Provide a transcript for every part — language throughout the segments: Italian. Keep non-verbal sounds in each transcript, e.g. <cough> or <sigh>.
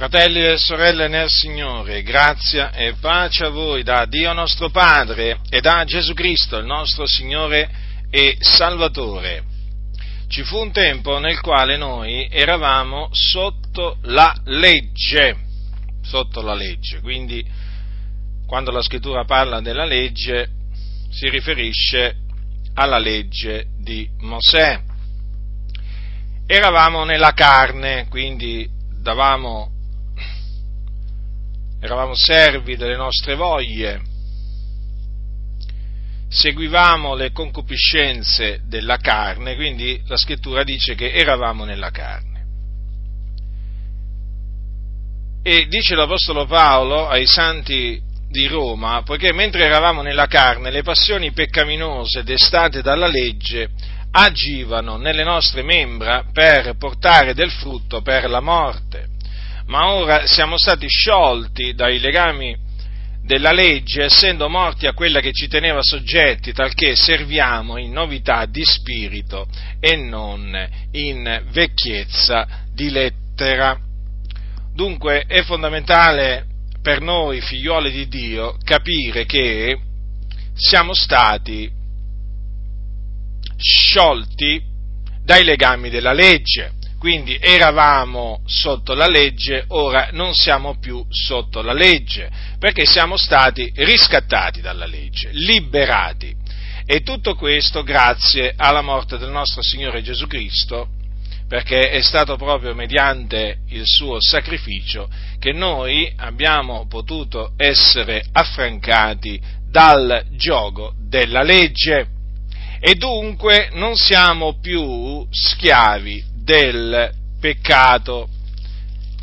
Fratelli e sorelle nel Signore, grazia e pace a voi da Dio nostro Padre e da Gesù Cristo, il nostro Signore e Salvatore. Ci fu un tempo nel quale noi eravamo sotto la legge, sotto la legge, quindi quando la scrittura parla della legge si riferisce alla legge di Mosè. Eravamo nella carne, quindi davamo eravamo servi delle nostre voglie, seguivamo le concupiscenze della carne, quindi la scrittura dice che eravamo nella carne. E dice l'Apostolo Paolo ai santi di Roma, poiché mentre eravamo nella carne le passioni peccaminose destate dalla legge agivano nelle nostre membra per portare del frutto per la morte ma ora siamo stati sciolti dai legami della legge, essendo morti a quella che ci teneva soggetti, talché serviamo in novità di spirito e non in vecchiezza di lettera. Dunque è fondamentale per noi, figliuoli di Dio, capire che siamo stati sciolti dai legami della legge quindi eravamo sotto la legge, ora non siamo più sotto la legge, perché siamo stati riscattati dalla legge, liberati. E tutto questo grazie alla morte del nostro Signore Gesù Cristo, perché è stato proprio mediante il suo sacrificio che noi abbiamo potuto essere affrancati dal gioco della legge e dunque non siamo più schiavi del peccato.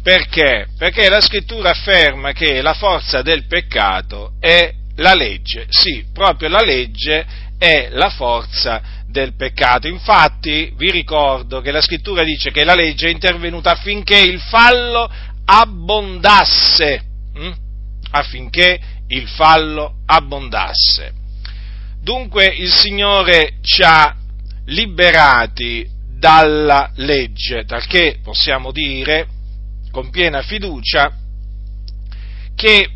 Perché? Perché la scrittura afferma che la forza del peccato è la legge. Sì, proprio la legge è la forza del peccato. Infatti vi ricordo che la scrittura dice che la legge è intervenuta affinché il fallo abbondasse. Hm? Affinché il fallo abbondasse. Dunque il Signore ci ha liberati dalla legge, talché possiamo dire con piena fiducia che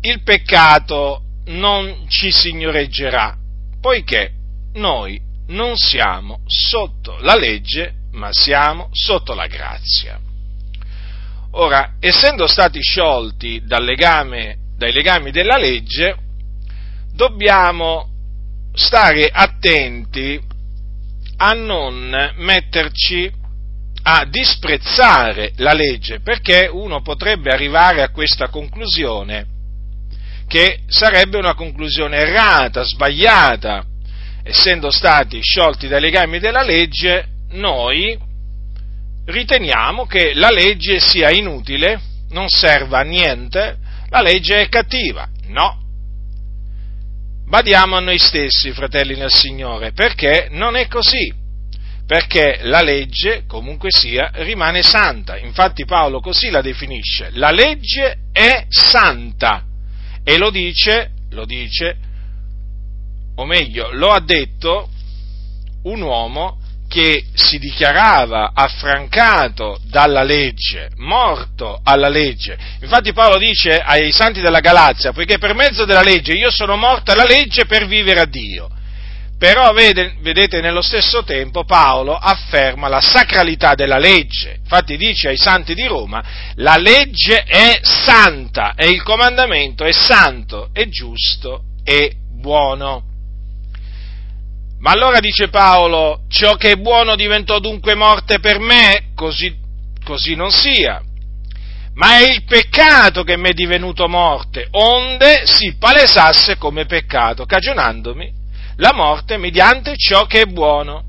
il peccato non ci signoreggerà, poiché noi non siamo sotto la legge, ma siamo sotto la grazia. Ora, essendo stati sciolti legame, dai legami della legge, dobbiamo stare attenti a non metterci a disprezzare la legge, perché uno potrebbe arrivare a questa conclusione, che sarebbe una conclusione errata, sbagliata. Essendo stati sciolti dai legami della legge, noi riteniamo che la legge sia inutile, non serva a niente, la legge è cattiva. No, Badiamo a noi stessi, fratelli nel Signore, perché non è così. Perché la legge, comunque sia, rimane santa. Infatti Paolo così la definisce. La legge è santa. E lo dice, lo dice, o meglio, lo ha detto un uomo che si dichiarava affrancato dalla legge, morto alla legge. Infatti Paolo dice ai santi della Galazia, poiché per mezzo della legge io sono morto alla legge per vivere a Dio. Però vedete, nello stesso tempo Paolo afferma la sacralità della legge. Infatti dice ai santi di Roma, la legge è santa e il comandamento è santo, è giusto e buono. Ma allora dice Paolo, ciò che è buono diventò dunque morte per me, così, così non sia. Ma è il peccato che mi è divenuto morte, onde si palesasse come peccato, cagionandomi la morte mediante ciò che è buono,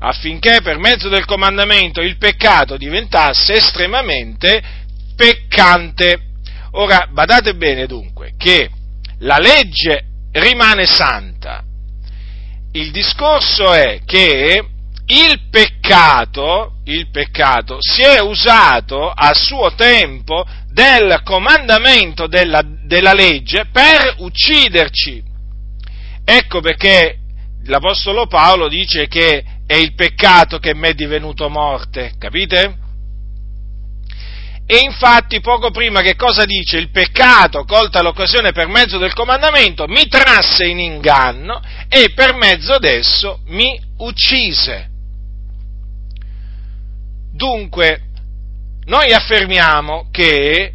affinché per mezzo del comandamento il peccato diventasse estremamente peccante. Ora, badate bene dunque che la legge rimane santa, il discorso è che il peccato, il peccato si è usato a suo tempo del comandamento della, della legge per ucciderci. Ecco perché l'Apostolo Paolo dice che è il peccato che mi è divenuto morte, capite? E infatti poco prima che cosa dice? Il peccato, colta l'occasione per mezzo del comandamento, mi trasse in inganno e per mezzo d'esso mi uccise. Dunque, noi affermiamo che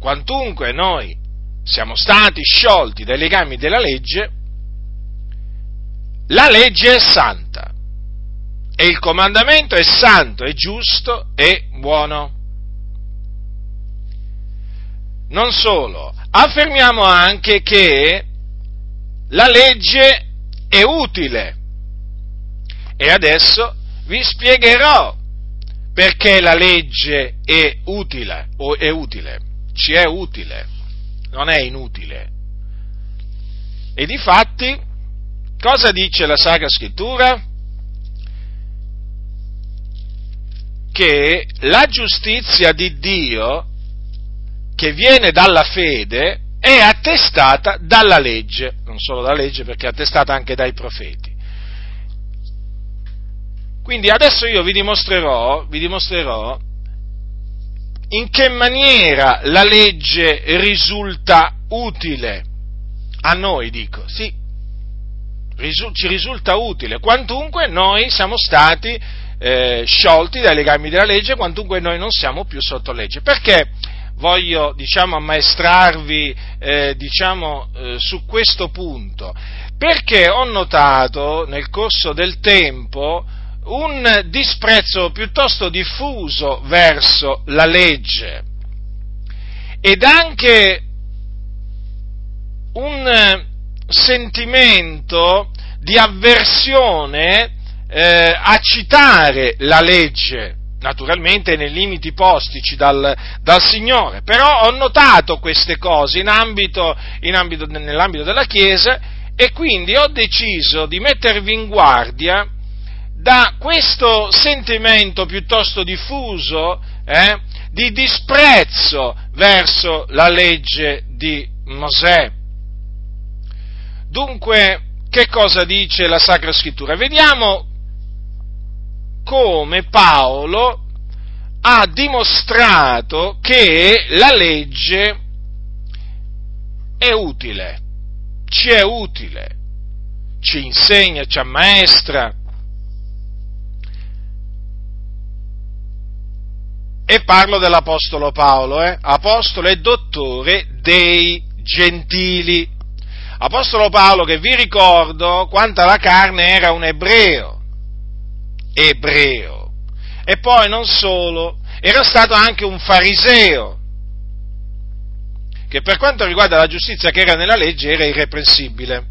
quantunque noi siamo stati sciolti dai legami della legge, la legge è santa e il comandamento è santo, è giusto e buono. Non solo, affermiamo anche che la legge è utile. E adesso vi spiegherò perché la legge è utile, o è utile, ci è utile, non è inutile. E di fatti, cosa dice la Sacra Scrittura? Che la giustizia di Dio che viene dalla fede è attestata dalla legge, non solo dalla legge perché è attestata anche dai profeti. Quindi adesso io vi dimostrerò, vi dimostrerò in che maniera la legge risulta utile a noi, dico, sì, ci risulta utile, quantunque noi siamo stati eh, sciolti dai legami della legge, quantunque noi non siamo più sotto legge. Perché? Voglio diciamo, ammaestrarvi eh, diciamo, eh, su questo punto, perché ho notato nel corso del tempo un disprezzo piuttosto diffuso verso la legge. Ed anche un sentimento di avversione eh, a citare la legge naturalmente nei limiti postici dal, dal, Signore, però ho notato queste cose in ambito, in ambito, nell'ambito della Chiesa e quindi ho deciso di mettervi in guardia da questo sentimento piuttosto diffuso eh, di disprezzo verso la legge di Mosè. Dunque, che cosa dice la Sacra Scrittura? Vediamo come Paolo ha dimostrato che la legge è utile, ci è utile, ci insegna, ci ammaestra. E parlo dell'Apostolo Paolo, eh? apostolo e dottore dei gentili. Apostolo Paolo che vi ricordo, quanto alla carne era un ebreo, ebreo. E poi non solo, era stato anche un fariseo, che per quanto riguarda la giustizia che era nella legge era irreprensibile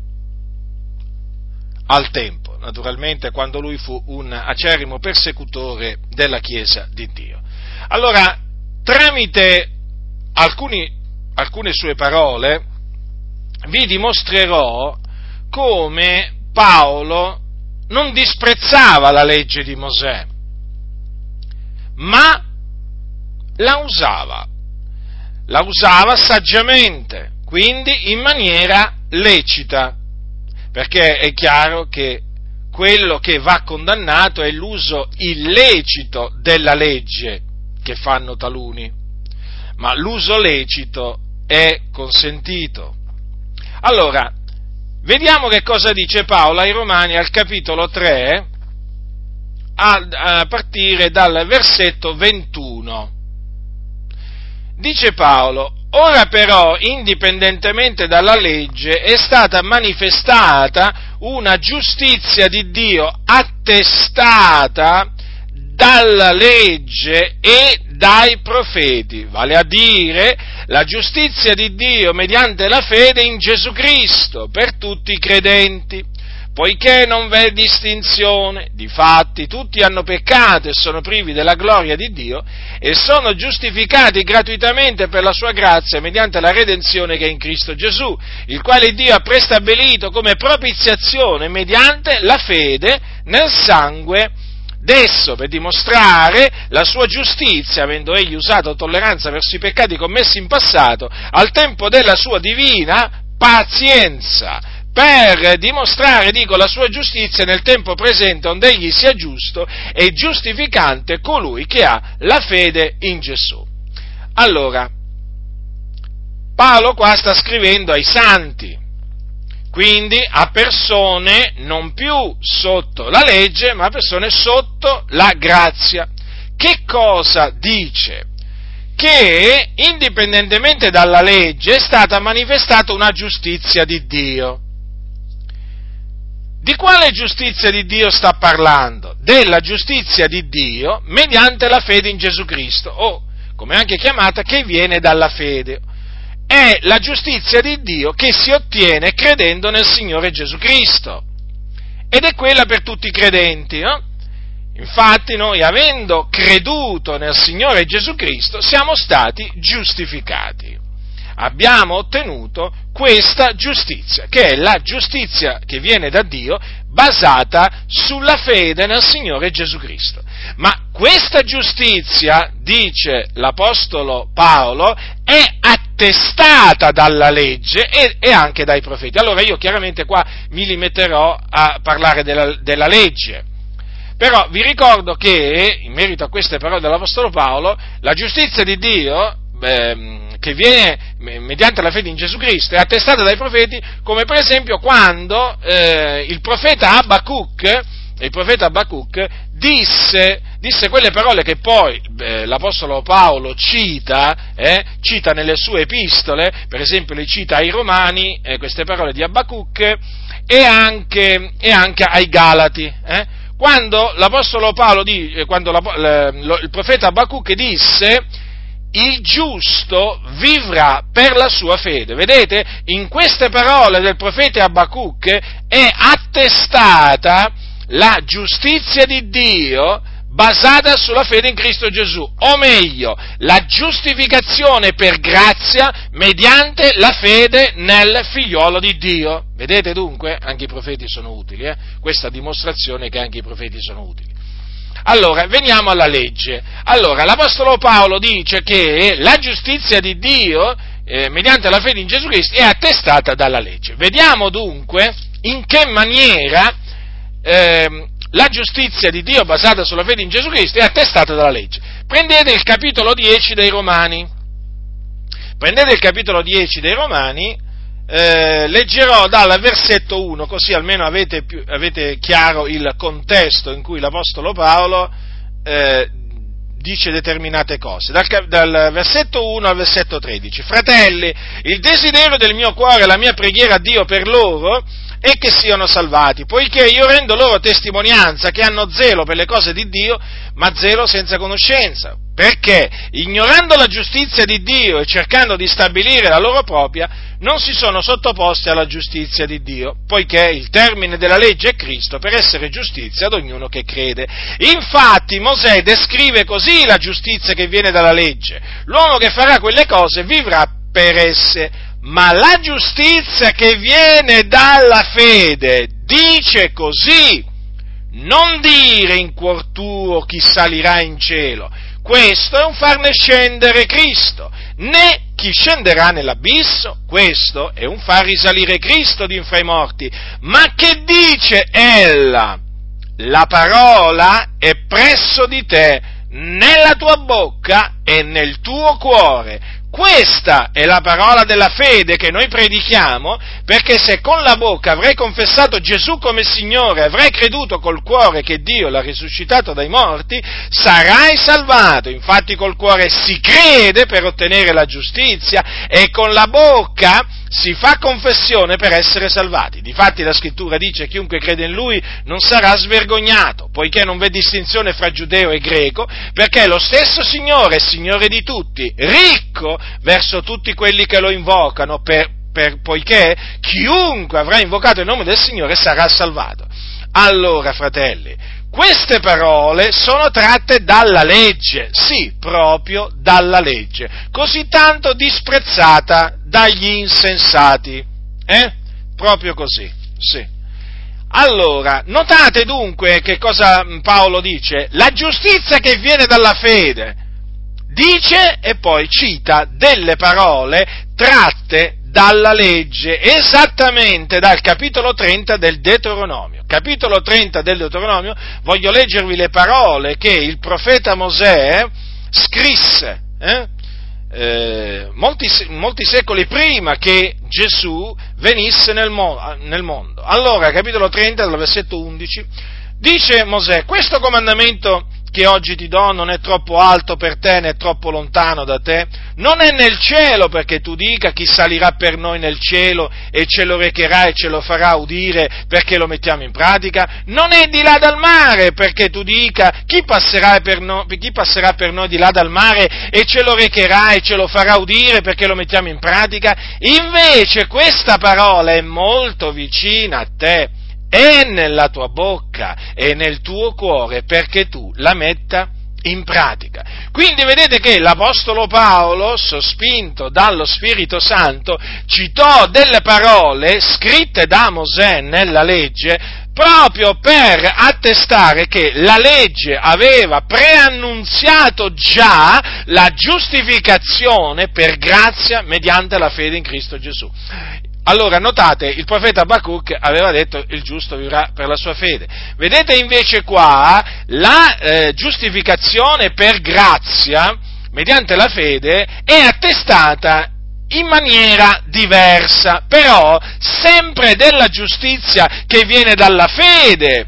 al tempo, naturalmente quando lui fu un acerrimo persecutore della Chiesa di Dio. Allora, tramite alcuni, alcune sue parole, vi dimostrerò come Paolo non disprezzava la legge di Mosè, ma la usava, la usava saggiamente, quindi in maniera lecita, perché è chiaro che quello che va condannato è l'uso illecito della legge che fanno taluni, ma l'uso lecito è consentito. Allora, Vediamo che cosa dice Paolo ai Romani al capitolo 3, a, partire dal versetto 21. Dice Paolo, ora però, indipendentemente dalla legge, è stata manifestata una giustizia di Dio attestata dalla legge e dai profeti, vale a dire la giustizia di Dio mediante la fede in Gesù Cristo per tutti i credenti, poiché non v'è distinzione, difatti tutti hanno peccato e sono privi della gloria di Dio e sono giustificati gratuitamente per la sua grazia mediante la redenzione che è in Cristo Gesù, il quale Dio ha prestabilito come propiziazione mediante la fede nel sangue d'esso per dimostrare la sua giustizia, avendo egli usato tolleranza verso i peccati commessi in passato, al tempo della sua divina pazienza, per dimostrare, dico, la sua giustizia nel tempo presente, onde egli sia giusto e giustificante colui che ha la fede in Gesù. Allora, Paolo qua sta scrivendo ai santi, quindi a persone non più sotto la legge, ma a persone sotto la grazia. Che cosa dice? Che indipendentemente dalla legge è stata manifestata una giustizia di Dio. Di quale giustizia di Dio sta parlando? Della giustizia di Dio mediante la fede in Gesù Cristo, o come anche chiamata, che viene dalla fede è la giustizia di Dio che si ottiene credendo nel Signore Gesù Cristo. Ed è quella per tutti i credenti, no? Infatti noi, avendo creduto nel Signore Gesù Cristo, siamo stati giustificati. Abbiamo ottenuto questa giustizia, che è la giustizia che viene da Dio basata sulla fede nel Signore Gesù Cristo. Ma questa giustizia, dice l'Apostolo Paolo, è attestata dalla legge e, e, anche dai profeti. Allora io chiaramente qua mi limiterò a parlare della, della legge. Però vi ricordo che, in merito a queste parole dell'Apostolo Paolo, la giustizia di Dio, beh, che viene mediante la fede in Gesù Cristo è attestata dai profeti, come per esempio quando eh, il profeta Abacuc, il profeta Abacuc disse, disse, quelle parole che poi eh, l'Apostolo Paolo cita, eh, cita nelle sue epistole, per esempio le cita ai Romani, eh, queste parole di Abacuc, e anche, e anche ai Galati. Eh. Quando l'Apostolo Paolo, eh, quando la, il profeta Abacuc disse il giusto vivrà per la sua fede. Vedete, in queste parole del profeta Abacuc è attestata la giustizia di Dio basata sulla fede in Cristo Gesù, o meglio, la giustificazione per grazia mediante la fede nel figliolo di Dio. Vedete dunque, anche i profeti sono utili, eh? questa dimostrazione che anche i profeti sono utili. Allora, veniamo alla legge. Allora, l'Apostolo Paolo dice che la giustizia di Dio, eh, mediante la fede in Gesù Cristo, è attestata dalla legge. Vediamo dunque in che maniera eh, la giustizia di Dio basata sulla fede in Gesù Cristo è attestata dalla legge. Prendete il capitolo 10 dei Romani. Prendete il capitolo 10 dei Romani eh, leggerò dal versetto 1, così almeno avete, più, avete, chiaro il contesto in cui l'Apostolo Paolo eh, dice determinate cose. Dal, dal, versetto 1 al versetto 13. Fratelli, il desiderio del mio cuore, la mia preghiera a Dio per loro è che siano salvati, poiché io rendo loro testimonianza che hanno zelo per le cose di Dio, ma zelo senza conoscenza perché ignorando la giustizia di Dio e cercando di stabilire la loro propria, non si sono sottoposti alla giustizia di Dio, poiché il termine della legge è Cristo per essere giustizia ad ognuno che crede. Infatti Mosè descrive così la giustizia che viene dalla legge. L'uomo che farà quelle cose vivrà per esse, ma la giustizia che viene dalla fede dice così, non dire in cuor tuo chi salirà in cielo, questo è un farne scendere Cristo, né chi scenderà nell'abisso, questo è un far risalire Cristo di fra i morti. Ma che dice ella? La parola è presso di te, nella tua bocca e nel tuo cuore. Questa è la parola della fede che noi predichiamo, perché se con la bocca avrai confessato Gesù come Signore, avrai creduto col cuore che Dio l'ha risuscitato dai morti, sarai salvato. Infatti col cuore si crede per ottenere la giustizia e con la bocca si fa confessione per essere salvati. Difatti la scrittura dice chiunque crede in lui non sarà svergognato, poiché non v'è distinzione fra giudeo e greco, perché lo stesso Signore è Signore di tutti, ricco verso tutti quelli che lo invocano, per, per, poiché chiunque avrà invocato il nome del Signore sarà salvato. Allora, fratelli, queste parole sono tratte dalla legge, sì, proprio dalla legge, così tanto disprezzata dagli insensati. Eh? Proprio così, sì. Allora, notate dunque che cosa Paolo dice? La giustizia che viene dalla fede. Dice e poi cita delle parole tratte dalla legge, esattamente dal capitolo 30 del Deuteronomio. Capitolo 30 del Deuteronomio, voglio leggervi le parole che il profeta Mosè scrisse eh? Eh, molti, molti, secoli prima che Gesù venisse nel, mo- nel mondo. Allora, capitolo 30, dal versetto 11, dice Mosè, questo comandamento che oggi ti do non è troppo alto per te né troppo lontano da te, non è nel cielo perché tu dica chi salirà per noi nel cielo e ce lo recherà e ce lo farà udire perché lo mettiamo in pratica, non è di là dal mare perché tu dica chi passerà per, no, chi passerà per noi di là dal mare e ce lo recherà e ce lo farà udire perché lo mettiamo in pratica, invece questa parola è molto vicina a te è nella tua bocca e nel tuo cuore perché tu la metta in pratica. Quindi vedete che l'Apostolo Paolo, sospinto dallo Spirito Santo, citò delle parole scritte da Mosè nella legge proprio per attestare che la legge aveva preannunziato già la giustificazione per grazia mediante la fede in Cristo Gesù. Allora, notate, il profeta Abacuc aveva detto il giusto vivrà per la sua fede. Vedete invece qua la eh, giustificazione per grazia, mediante la fede, è attestata in maniera diversa, però sempre della giustizia che viene dalla fede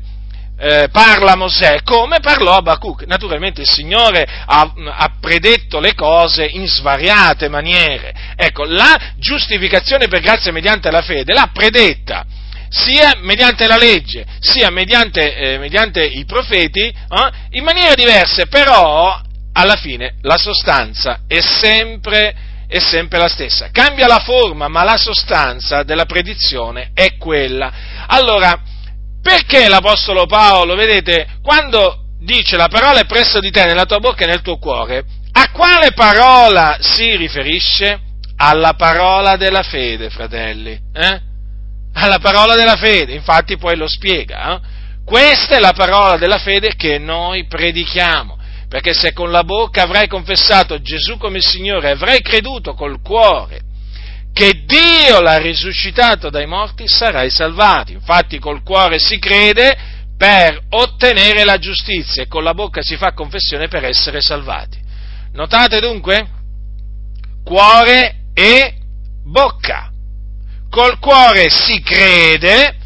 eh, parla Mosè, come parlò Abacuc. Naturalmente il Signore ha, ha, predetto le cose in svariate maniere. Ecco, la giustificazione per grazia mediante la fede l'ha predetta sia mediante la legge, sia mediante, eh, mediante i profeti, eh, in maniere diverse, però alla fine la sostanza è sempre, è sempre la stessa. Cambia la forma, ma la sostanza della predizione è quella. Allora, perché l'Apostolo Paolo, vedete, quando dice la parola è presso di te, nella tua bocca e nel tuo cuore, a quale parola si riferisce? Alla parola della fede, fratelli. Eh? Alla parola della fede, infatti poi lo spiega. Eh? Questa è la parola della fede che noi predichiamo. Perché se con la bocca avrai confessato Gesù come Signore, avrai creduto col cuore che Dio l'ha risuscitato dai morti, sarai salvato. Infatti col cuore si crede per ottenere la giustizia e con la bocca si fa confessione per essere salvati. Notate dunque? Cuore e bocca. Col cuore si crede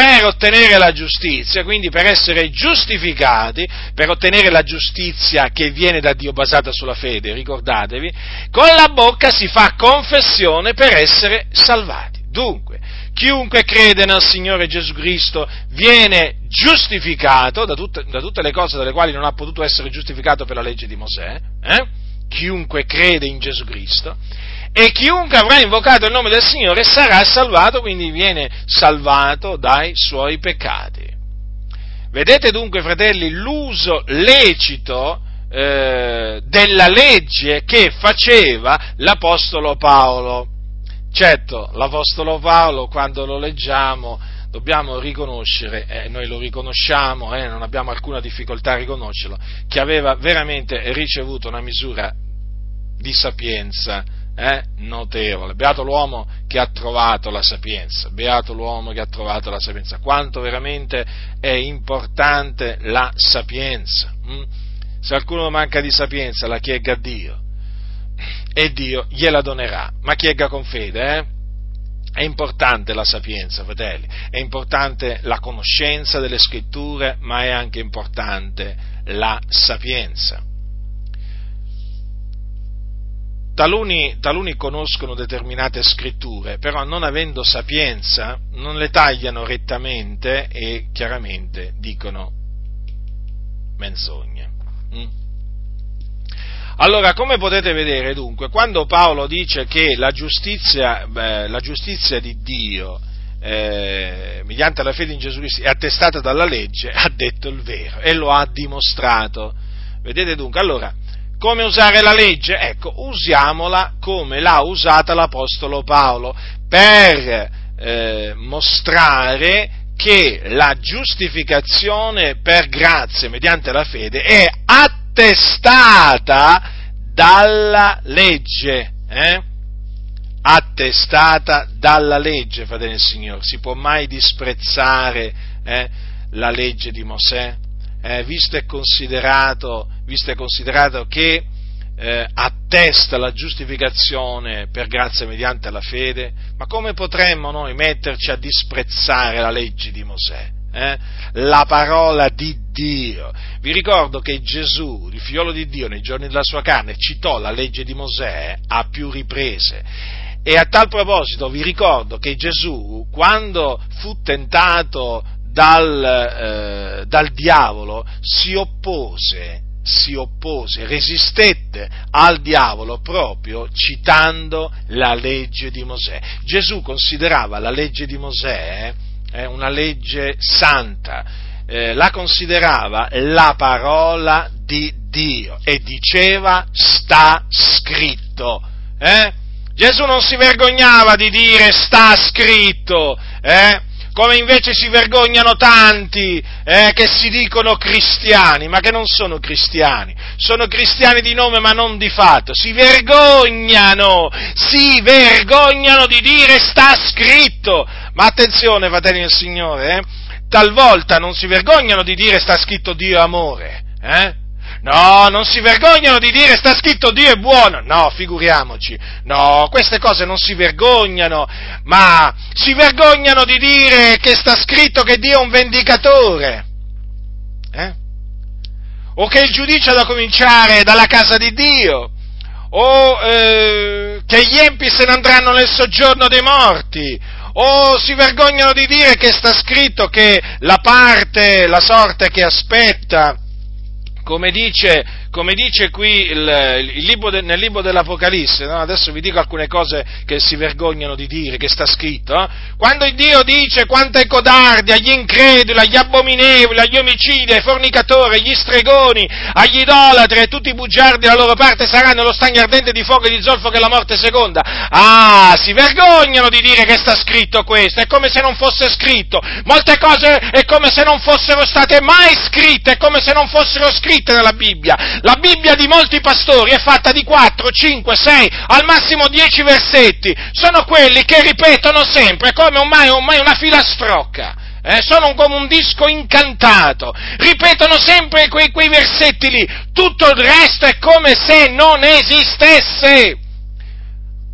per ottenere la giustizia, quindi per essere giustificati, per ottenere la giustizia che viene da Dio basata sulla fede, ricordatevi, con la bocca si fa confessione per essere salvati. Dunque, chiunque crede nel Signore Gesù Cristo viene giustificato da tutte, da tutte, le cose dalle quali non ha potuto essere giustificato per la legge di Mosè, eh? chiunque crede in Gesù Cristo, e chiunque avrà invocato il nome del Signore sarà salvato, quindi viene salvato dai suoi peccati. Vedete dunque, fratelli, l'uso lecito eh, della legge che faceva l'Apostolo Paolo. Certo, l'Apostolo Paolo, quando lo leggiamo, dobbiamo riconoscere, eh, noi lo riconosciamo, eh, non abbiamo alcuna difficoltà a riconoscerlo, che aveva veramente ricevuto una misura di sapienza eh, notevole. Beato l'uomo che ha trovato la sapienza, beato l'uomo che ha trovato la sapienza. Quanto veramente è importante la sapienza. Hm? Se qualcuno manca di sapienza, la chiega a Dio e Dio gliela donerà, ma chiega con fede, eh? È importante la sapienza, fratelli, è importante la conoscenza delle scritture, ma è anche importante la sapienza. Taluni, taluni, conoscono determinate scritture, però non avendo sapienza non le tagliano rettamente e chiaramente dicono menzogne. Mm? Allora, come potete vedere dunque, quando Paolo dice che la giustizia, beh, la giustizia di Dio, eh, mediante la fede in Gesù Cristo, è attestata dalla legge, ha detto il vero e lo ha dimostrato. Vedete dunque, allora, come usare la legge? Ecco, usiamola come l'ha usata l'Apostolo Paolo, per eh, mostrare che la giustificazione per grazia mediante la fede è attestata dalla legge. Eh? attestata dalla legge, fratelli del Signore. Si può mai disprezzare eh, la legge di Mosè? Eh, visto, e considerato, visto e considerato che eh, attesta la giustificazione per grazia mediante la fede, ma come potremmo noi metterci a disprezzare la legge di Mosè? Eh? La parola di Dio. Vi ricordo che Gesù, il figliolo di Dio, nei giorni della sua carne, citò la legge di Mosè a più riprese. E a tal proposito vi ricordo che Gesù, quando fu tentato dal, eh, dal diavolo, si oppose si oppose, resistette al diavolo proprio citando la legge di Mosè. Gesù considerava la legge di Mosè eh, una legge santa, eh, la considerava la parola di Dio e diceva sta scritto. Eh? Gesù non si vergognava di dire sta scritto, eh? Come invece si vergognano tanti eh, che si dicono cristiani, ma che non sono cristiani, sono cristiani di nome ma non di fatto, si vergognano, si vergognano di dire sta scritto, ma attenzione fratelli del Signore, eh, talvolta non si vergognano di dire sta scritto Dio amore, eh? No, non si vergognano di dire sta scritto Dio è buono. No, figuriamoci. No, queste cose non si vergognano, ma si vergognano di dire che sta scritto che Dio è un vendicatore. Eh? O che il giudizio ha da cominciare dalla casa di Dio. O eh, che gli empi se ne andranno nel soggiorno dei morti o si vergognano di dire che sta scritto che la parte, la sorte che aspetta come dice, come dice qui il, il libro de, nel libro dell'Apocalisse, no? adesso vi dico alcune cose che si vergognano di dire, che sta scritto, eh? quando Dio dice quanto è codardi agli increduli, agli abominevoli, agli omicidi, ai fornicatori, agli stregoni, agli idolatri e tutti i bugiardi la loro parte saranno lo stagno ardente di fuoco e di zolfo che la morte seconda. Ah, si vergognano di dire che sta scritto questo, è come se non fosse scritto, molte cose è come se non fossero state mai scritte, è come se non fossero scritte nella Bibbia. La Bibbia di molti pastori è fatta di 4, 5, 6, al massimo 10 versetti. Sono quelli che ripetono sempre come ormai, ormai una filastrocca. Eh, sono come un disco incantato, ripetono sempre quei, quei versetti lì, tutto il resto è come se non esistesse.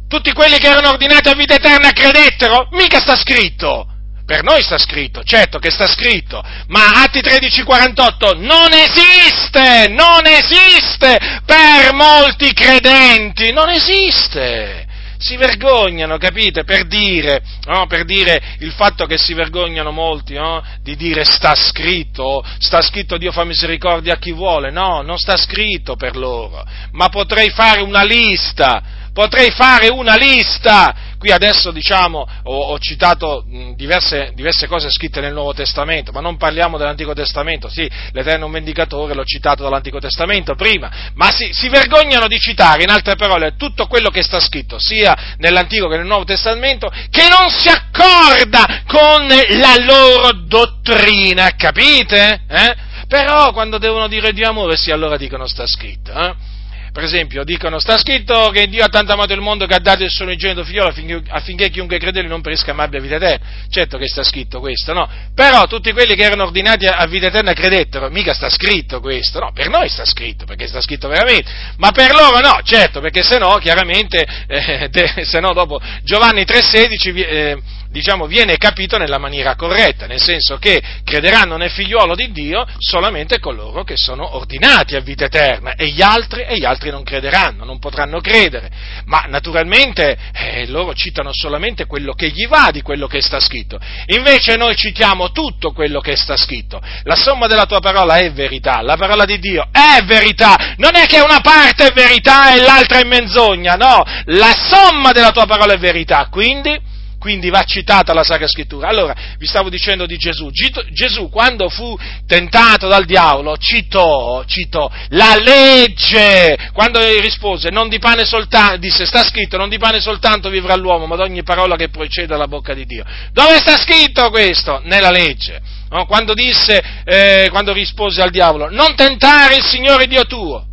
Tutti quelli che erano ordinati a vita eterna credettero? Mica sta scritto. Per noi sta scritto, certo che sta scritto, ma Atti 13:48 non esiste, non esiste per molti credenti, non esiste. Si vergognano, capite, per dire, no, per dire il fatto che si vergognano molti no, di dire sta scritto, sta scritto Dio fa misericordia a chi vuole, no, non sta scritto per loro, ma potrei fare una lista, potrei fare una lista Qui adesso diciamo, ho, ho citato diverse, diverse, cose scritte nel Nuovo Testamento, ma non parliamo dell'Antico Testamento, sì, l'Eterno Vendicatore l'ho citato dall'Antico Testamento prima, ma si, si vergognano di citare, in altre parole, tutto quello che sta scritto, sia nell'Antico che nel Nuovo Testamento, che non si accorda con la loro dottrina, capite? Eh? Però quando devono dire di amore, sì, allora dicono sta scritto. Eh? Per esempio, dicono, sta scritto che Dio ha tanto amato il mondo che ha dato il suo unigenito figliolo affinché, affinché chiunque crede non perisca ma abbia vita eterna. Certo che sta scritto questo, no? Però tutti quelli che erano ordinati a vita eterna credettero, mica sta scritto questo, no? Per noi sta scritto, perché sta scritto veramente, ma per loro no, certo, perché se no, chiaramente, eh, <laughs> se no dopo Giovanni 3,16... Eh, diciamo, viene capito nella maniera corretta, nel senso che crederanno nel figliuolo di Dio solamente coloro che sono ordinati a vita eterna e gli altri, e gli altri non crederanno, non potranno credere. Ma naturalmente eh, loro citano solamente quello che gli va di quello che sta scritto. Invece noi citiamo tutto quello che sta scritto. La somma della tua parola è verità, la parola di Dio è verità. Non è che una parte è verità e l'altra è menzogna, no, la somma della tua parola è verità. Quindi quindi va citata la Sacra Scrittura. Allora, vi stavo dicendo di Gesù. Gesù, quando fu tentato dal diavolo, citò, citò la legge. Quando rispose, non di pane soltanto, disse, sta scritto, non di pane soltanto vivrà l'uomo, ma di ogni parola che procede dalla bocca di Dio. Dove sta scritto questo? Nella legge. No? Quando disse, eh, quando rispose al diavolo, non tentare il Signore Dio tuo.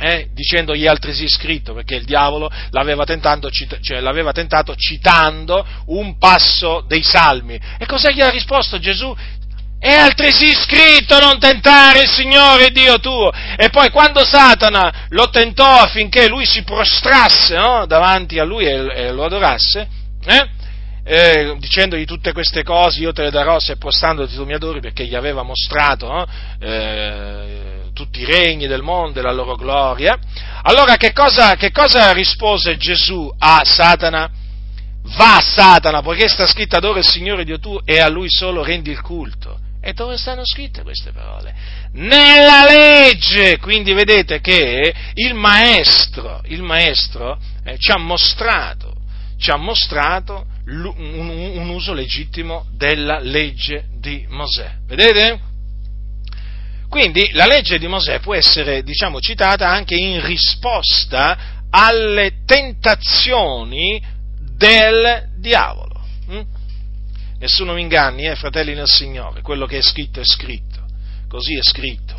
Eh, dicendogli altresì scritto, perché il diavolo l'aveva, cioè, l'aveva, tentato citando un passo dei salmi. E cosa gli ha risposto Gesù? È altresì scritto non tentare il Signore Dio tuo. E poi quando Satana lo tentò affinché lui si prostrasse no? davanti a lui e, e lo adorasse, eh? Eh, dicendogli tutte queste cose, io te le darò se prostandoti tu mi adori, perché gli aveva mostrato no? eh, tutti i regni del mondo e la loro gloria. Allora che cosa, che cosa rispose Gesù a Satana? Va Satana, poiché sta scritto adora il Signore Dio tu e a Lui solo rendi il culto. E dove stanno scritte queste parole? Nella legge! Quindi vedete che il maestro, il maestro eh, ci ha mostrato, ci ha mostrato un, un uso legittimo della legge di Mosè. Vedete? Quindi la legge di Mosè può essere, diciamo, citata anche in risposta alle tentazioni del diavolo. Hm? Nessuno mi inganni, eh, fratelli nel Signore, quello che è scritto è scritto, così è scritto,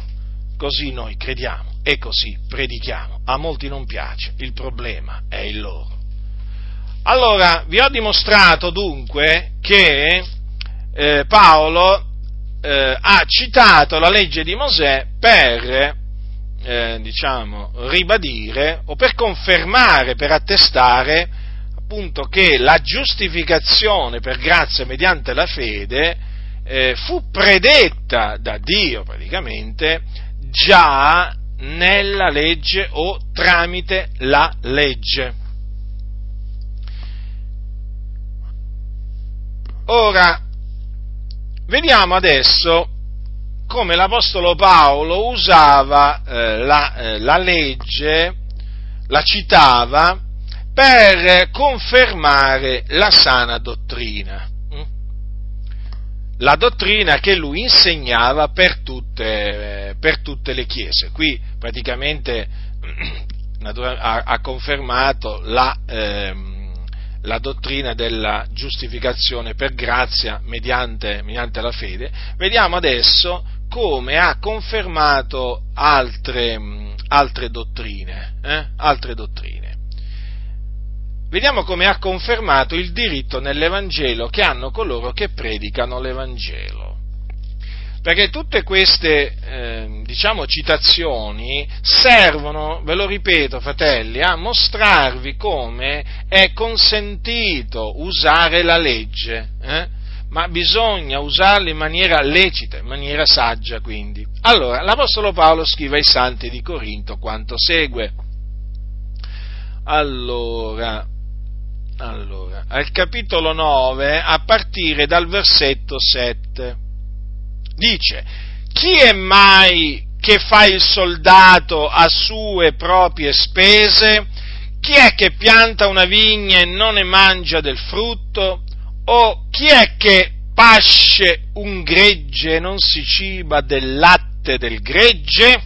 così noi crediamo e così predichiamo. A molti non piace, il problema è il loro. Allora, vi ho dimostrato dunque che eh, Paolo eh, ha citato la legge di Mosè per, eh, diciamo, ribadire o per confermare, per attestare appunto che la giustificazione per grazia mediante la fede eh, fu predetta da Dio praticamente già nella legge o tramite la legge. Ora, Vediamo adesso come l'Apostolo Paolo usava eh, la, eh, la legge, la citava per confermare la sana dottrina. Mm? La dottrina che lui insegnava per tutte, per tutte le chiese. Qui praticamente <clears throat> ha, ha confermato la, eh, la dottrina della giustificazione per grazia mediante, mediante la fede, vediamo adesso come ha confermato altre, altre dottrine. Eh? Altre dottrine. Vediamo come ha confermato il diritto nell'Evangelo che hanno coloro che predicano l'Evangelo perché tutte queste eh, diciamo, citazioni servono, ve lo ripeto fratelli, a mostrarvi come è consentito usare la legge, eh? ma bisogna usarla in maniera lecita, in maniera saggia quindi. Allora, l'Apostolo Paolo scrive ai santi di Corinto quanto segue. Allora, allora, al capitolo 9, a partire dal versetto 7 dice, chi è mai che fa il soldato a sue proprie spese? Chi è che pianta una vigna e non ne mangia del frutto? O chi è che pasce un gregge e non si ciba del latte del gregge?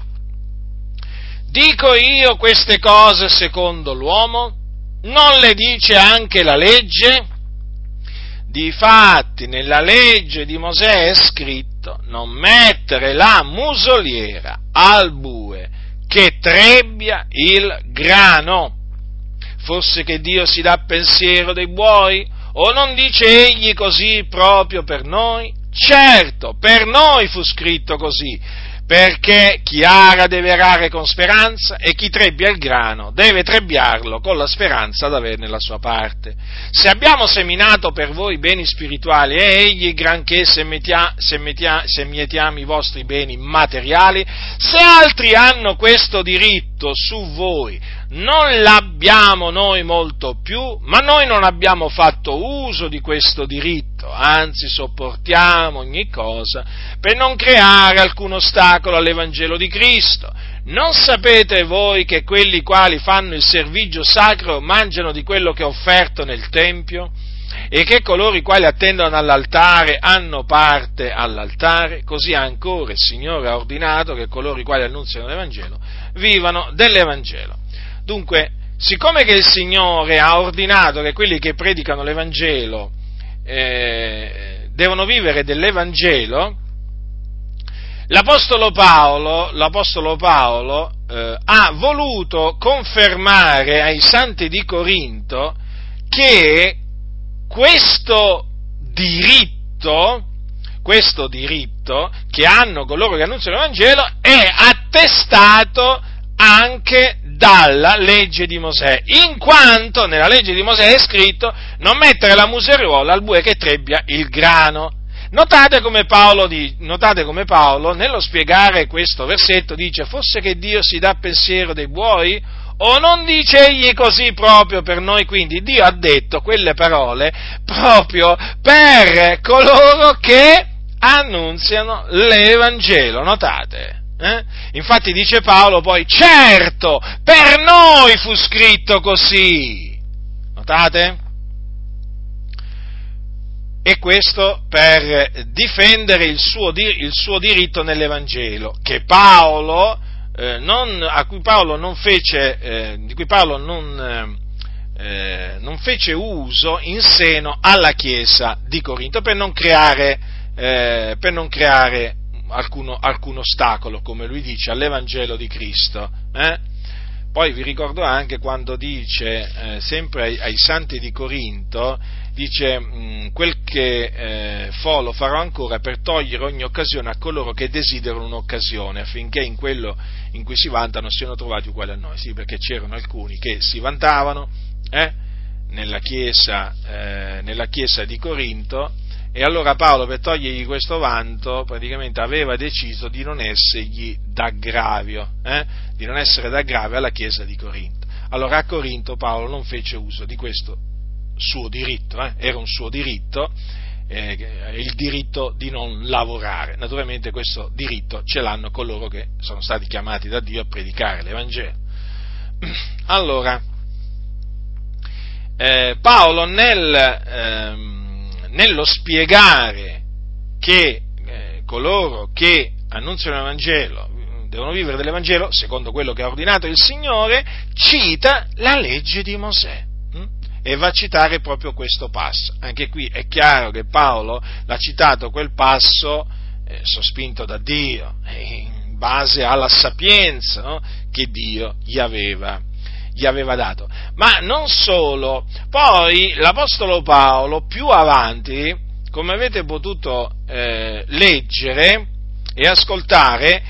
Dico io queste cose secondo l'uomo? Non le dice anche la legge? Difatti nella legge di Mosè è scritto non mettere la musoliera al bue che trebbia il grano. Forse che Dio si dà pensiero dei buoi? O non dice egli così proprio per noi? Certo, per noi fu scritto così, perché chi ara deve arare con speranza e chi trebbia il grano deve trebbiarlo con la speranza di averne la sua parte. Se abbiamo seminato per voi beni spirituali, è egli granché se, metia, se, mietiamo i vostri beni materiali, se altri hanno questo diritto su voi, non l'abbiamo noi molto più, ma noi non abbiamo fatto uso di questo diritto, anzi sopportiamo ogni cosa per non creare alcun ostacolo all'Evangelo di Cristo. Non sapete voi che quelli quali fanno il servigio sacro mangiano di quello che è offerto nel Tempio? E che coloro i quali attendono all'altare hanno parte all'altare? Così ancora il Signore ha ordinato che coloro i quali annunziano l'Evangelo vivano dell'Evangelo. Dunque, siccome che il Signore ha ordinato che quelli che predicano l'Evangelo eh, devono vivere dell'Evangelo, l'Apostolo Paolo, l'Apostolo Paolo eh, ha voluto confermare ai santi di Corinto che questo diritto, questo diritto che hanno coloro che annunciano l'Evangelo è attestato anche dalla legge di Mosè, in quanto nella legge di Mosè è scritto non mettere la museruola al bue che trebbia il grano. Notate come, Paolo, notate come Paolo, nello spiegare questo versetto, dice, fosse che Dio si dà pensiero dei buoi, o non dice egli così proprio per noi? Quindi Dio ha detto quelle parole proprio per coloro che annunziano l'Evangelo, notate? Eh? Infatti dice Paolo poi, certo, per noi fu scritto così. Notate? E questo per difendere il suo, il suo diritto nell'Evangelo, Paolo, eh, non, cui fece, eh, di cui Paolo non, eh, non, fece uso in seno alla Chiesa di Corinto per non creare, eh, per non creare alcuno, alcun ostacolo, come lui dice, all'Evangelo di Cristo. Eh? Poi vi ricordo anche quando dice, eh, sempre ai, ai, santi di Corinto, dice, mm, quel che eh, fo lo farò ancora per togliere ogni occasione a coloro che desiderano un'occasione, affinché in quello in cui si vantano siano trovati uguali a noi. Sì, perché c'erano alcuni che si vantavano eh, nella, chiesa, eh, nella chiesa di Corinto, e allora Paolo, per togliergli questo vanto, praticamente aveva deciso di non essergli d'aggravio, eh? di non essere d'aggravio alla chiesa di Corinto. Allora a Corinto Paolo non fece uso di questo suo diritto, eh? era un suo diritto, eh, il diritto di non lavorare. Naturalmente questo diritto ce l'hanno coloro che sono stati chiamati da Dio a predicare l'Evangelo. <clears throat> Allora, eh, Paolo nel ehm, nello spiegare che eh, coloro che annunziano l'Evangelo devono vivere dell'Evangelo secondo quello che ha ordinato il Signore, cita la legge di Mosè hm? e va a citare proprio questo passo. Anche qui è chiaro che Paolo l'ha citato quel passo eh, sospinto da Dio, in base alla sapienza no? che Dio gli aveva gli aveva dato. Ma non solo, poi l'Apostolo Paolo più avanti, come avete potuto eh, leggere e ascoltare,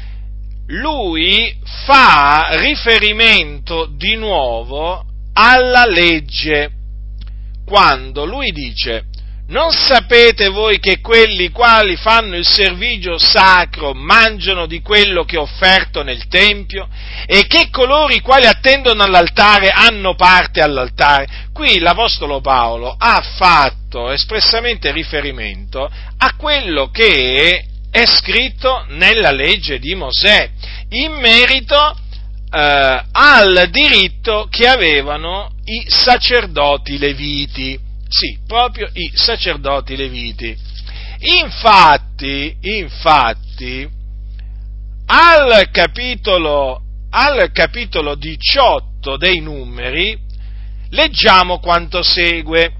lui fa riferimento di nuovo alla legge quando lui dice non sapete voi che quelli quali fanno il servigio sacro mangiano di quello che è offerto nel Tempio e che coloro i quali attendono all'altare hanno parte all'altare? Qui l'Apostolo Paolo ha fatto espressamente riferimento a quello che è scritto nella legge di Mosè in merito eh, al diritto che avevano i sacerdoti leviti sì, proprio i sacerdoti leviti. Infatti, infatti, al capitolo, al capitolo 18 dei numeri, leggiamo quanto segue.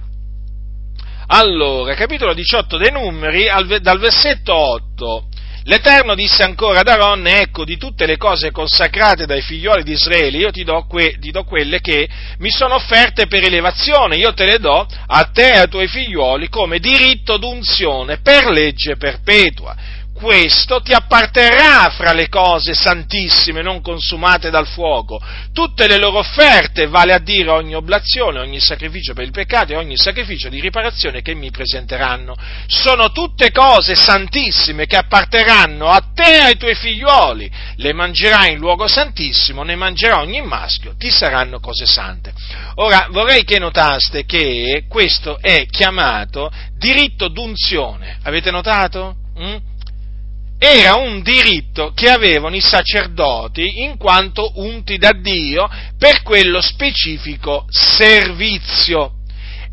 Allora, capitolo 18 dei numeri, dal versetto 8 L'Eterno disse ancora ad Aaronne, ecco, di tutte le cose consacrate dai figlioli di Israele, io ti do, que, ti do, quelle che mi sono offerte per elevazione, io te le do a te e ai tuoi figlioli come diritto d'unzione per legge perpetua questo ti apparterrà fra le cose santissime non consumate dal fuoco. Tutte le loro offerte, vale a dire ogni oblazione, ogni sacrificio per il peccato e ogni sacrificio di riparazione che mi presenteranno, sono tutte cose santissime che apparterranno a te e ai tuoi figlioli. Le mangerai in luogo santissimo, ne mangerà ogni maschio, ti saranno cose sante. Ora vorrei che notaste che questo è chiamato diritto d'unzione. Avete notato? Mm? Era un diritto che avevano i sacerdoti in quanto unti da Dio per quello specifico servizio.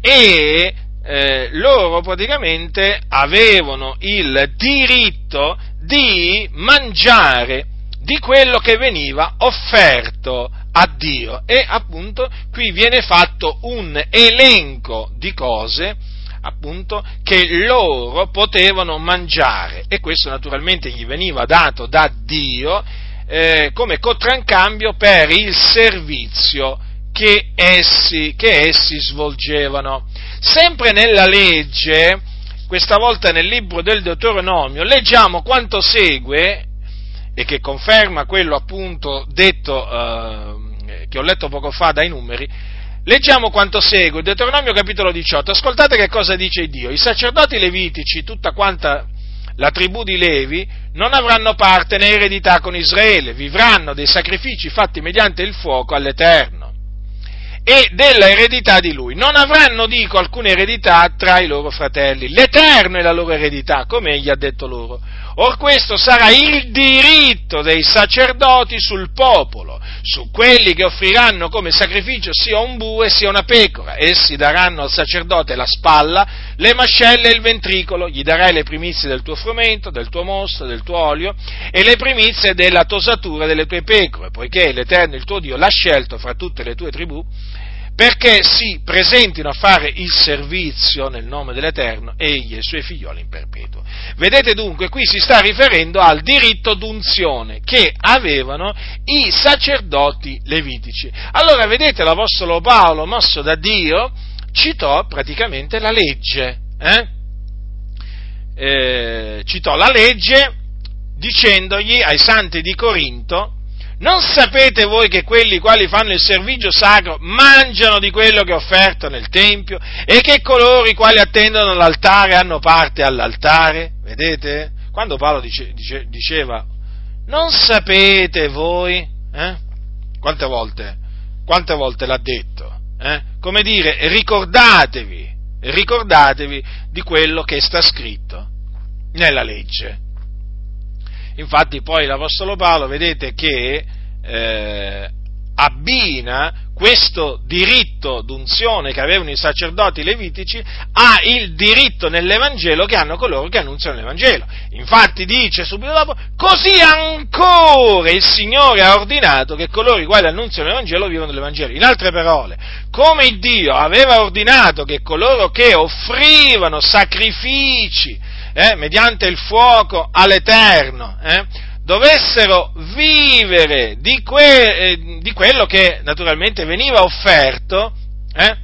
E eh, loro praticamente avevano il diritto di mangiare di quello che veniva offerto a Dio. E appunto qui viene fatto un elenco di cose appunto, che loro potevano mangiare e questo naturalmente gli veniva dato da Dio, eh, come contraccambio per il servizio che essi, che essi svolgevano. Sempre nella legge, questa volta nel libro del Deuteronomio, leggiamo quanto segue, e che conferma quello appunto detto, eh, che ho letto poco fa dai numeri, leggiamo quanto segue, Deuteronomio capitolo 18, ascoltate che cosa dice Dio, i sacerdoti levitici, tutta quanta la tribù di Levi, non avranno parte né eredità con Israele, vivranno dei sacrifici fatti mediante il fuoco all'Eterno e della eredità di lui. Non avranno, dico, alcuna eredità tra i loro fratelli. L'Eterno è la loro eredità, come egli ha detto loro. Or questo sarà il diritto dei sacerdoti sul popolo, su quelli che offriranno come sacrificio sia un bue sia una pecora. Essi daranno al sacerdote la spalla, le mascelle e il ventricolo, gli darai le primizie del tuo frumento, del tuo mosto, del tuo olio e le primizie della tosatura delle tue pecore, poiché l'Eterno il tuo Dio l'ha scelto fra tutte le tue tribù perché si presentino a fare il servizio nel nome dell'Eterno, egli e i suoi figlioli in perpetuo. Vedete dunque, qui si sta riferendo al diritto d'unzione che avevano i sacerdoti levitici. Allora, vedete, l'Apostolo Paolo, mosso da Dio, citò praticamente la legge. Eh? Eh, citò la legge dicendogli ai santi di Corinto non sapete voi che quelli quali fanno il servizio sacro mangiano di quello che è offerto nel Tempio e che coloro i quali attendono l'altare hanno parte all'altare? Vedete? Quando Paolo dice, dice, diceva, non sapete voi? Eh? Quante volte? Quante volte l'ha detto? Eh? Come dire, ricordatevi, ricordatevi di quello che sta scritto nella legge. Infatti poi l'Apostolo Paolo, vedete che eh, abbina questo diritto d'unzione che avevano i sacerdoti levitici a il diritto nell'Evangelo che hanno coloro che annunciano l'Evangelo. Infatti dice subito dopo, così ancora il Signore ha ordinato che coloro i quali annunciano l'Evangelo vivano l'Evangelo. In altre parole, come Dio aveva ordinato che coloro che offrivano sacrifici eh, mediante il fuoco all'Eterno, eh, dovessero vivere di, que, eh, di, quello che naturalmente veniva offerto, eh,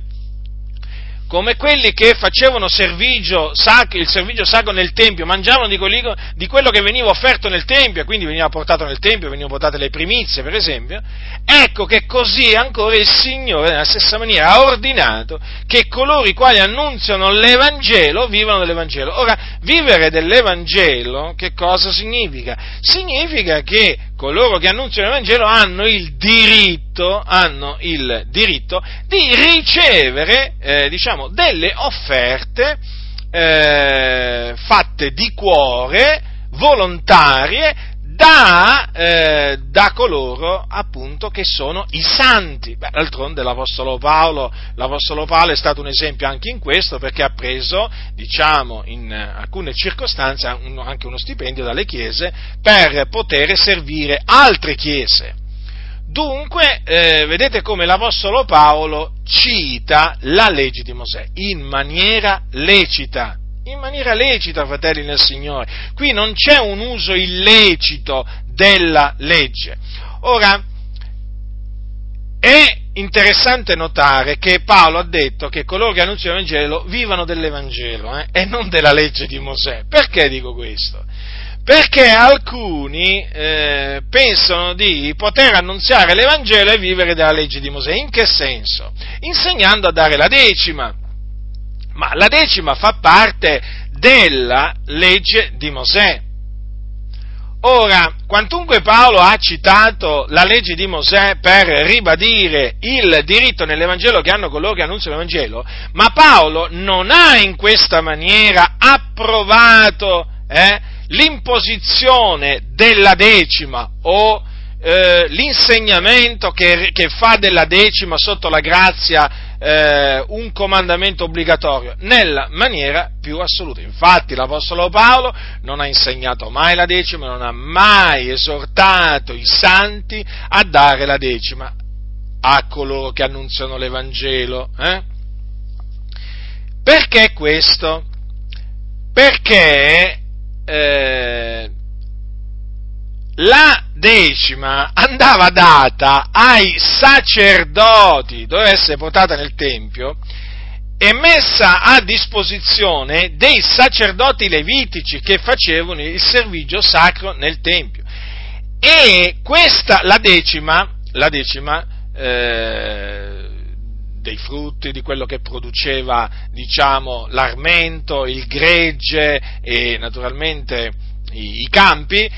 come quelli che facevano servigio sacro, il servigio sacro nel Tempio, mangiavano di, quelli, di, quello che veniva offerto nel Tempio, quindi veniva portato nel Tempio, venivano portate le primizie, per esempio, ecco che così ancora il Signore, nella stessa maniera, ha ordinato che coloro i quali annunziano l'Evangelo vivano dell'Evangelo. Ora, vivere dell'Evangelo che cosa significa? Significa che coloro che annunciano l'Evangelo hanno il diritto, hanno il diritto di ricevere, eh, diciamo, delle offerte eh, fatte di cuore, volontarie, da, eh, da, coloro appunto che sono i santi. Beh, d'altronde l'Apostolo Paolo, l'Apostolo Paolo, è stato un esempio anche in questo perché ha preso, diciamo, in alcune circostanze anche uno stipendio dalle chiese per poter servire altre chiese. Dunque, eh, vedete come l'Apostolo Paolo cita la legge di Mosè in maniera lecita in maniera lecita, fratelli nel Signore. Qui non c'è un uso illecito della legge. Ora, è interessante notare che Paolo ha detto che coloro che annunciano l'Evangelo vivano dell'Evangelo eh, e non della legge di Mosè. Perché dico questo? Perché alcuni eh, pensano di poter annunziare l'Evangelo e vivere della legge di Mosè. In che senso? Insegnando a dare la decima ma la decima fa parte della legge di Mosè. Ora, quantunque Paolo ha citato la legge di Mosè per ribadire il diritto nell'Evangelo che hanno coloro che annunciano l'Evangelo, ma Paolo non ha in questa maniera approvato eh, l'imposizione della decima o eh, l'insegnamento che, che, fa della decima sotto la grazia eh, un comandamento obbligatorio nella maniera più assoluta. Infatti l'Apostolo Paolo non ha insegnato mai la decima, non ha mai esortato i santi a dare la decima a coloro che annunziano l'Evangelo. Eh? Perché questo? Perché eh, la decima andava data ai sacerdoti, doveva essere portata nel Tempio e messa a disposizione dei sacerdoti levitici che facevano il servizio sacro nel Tempio. E questa, la decima, la decima eh, dei frutti, di quello che produceva, diciamo, l'armento, il gregge e naturalmente i, i campi,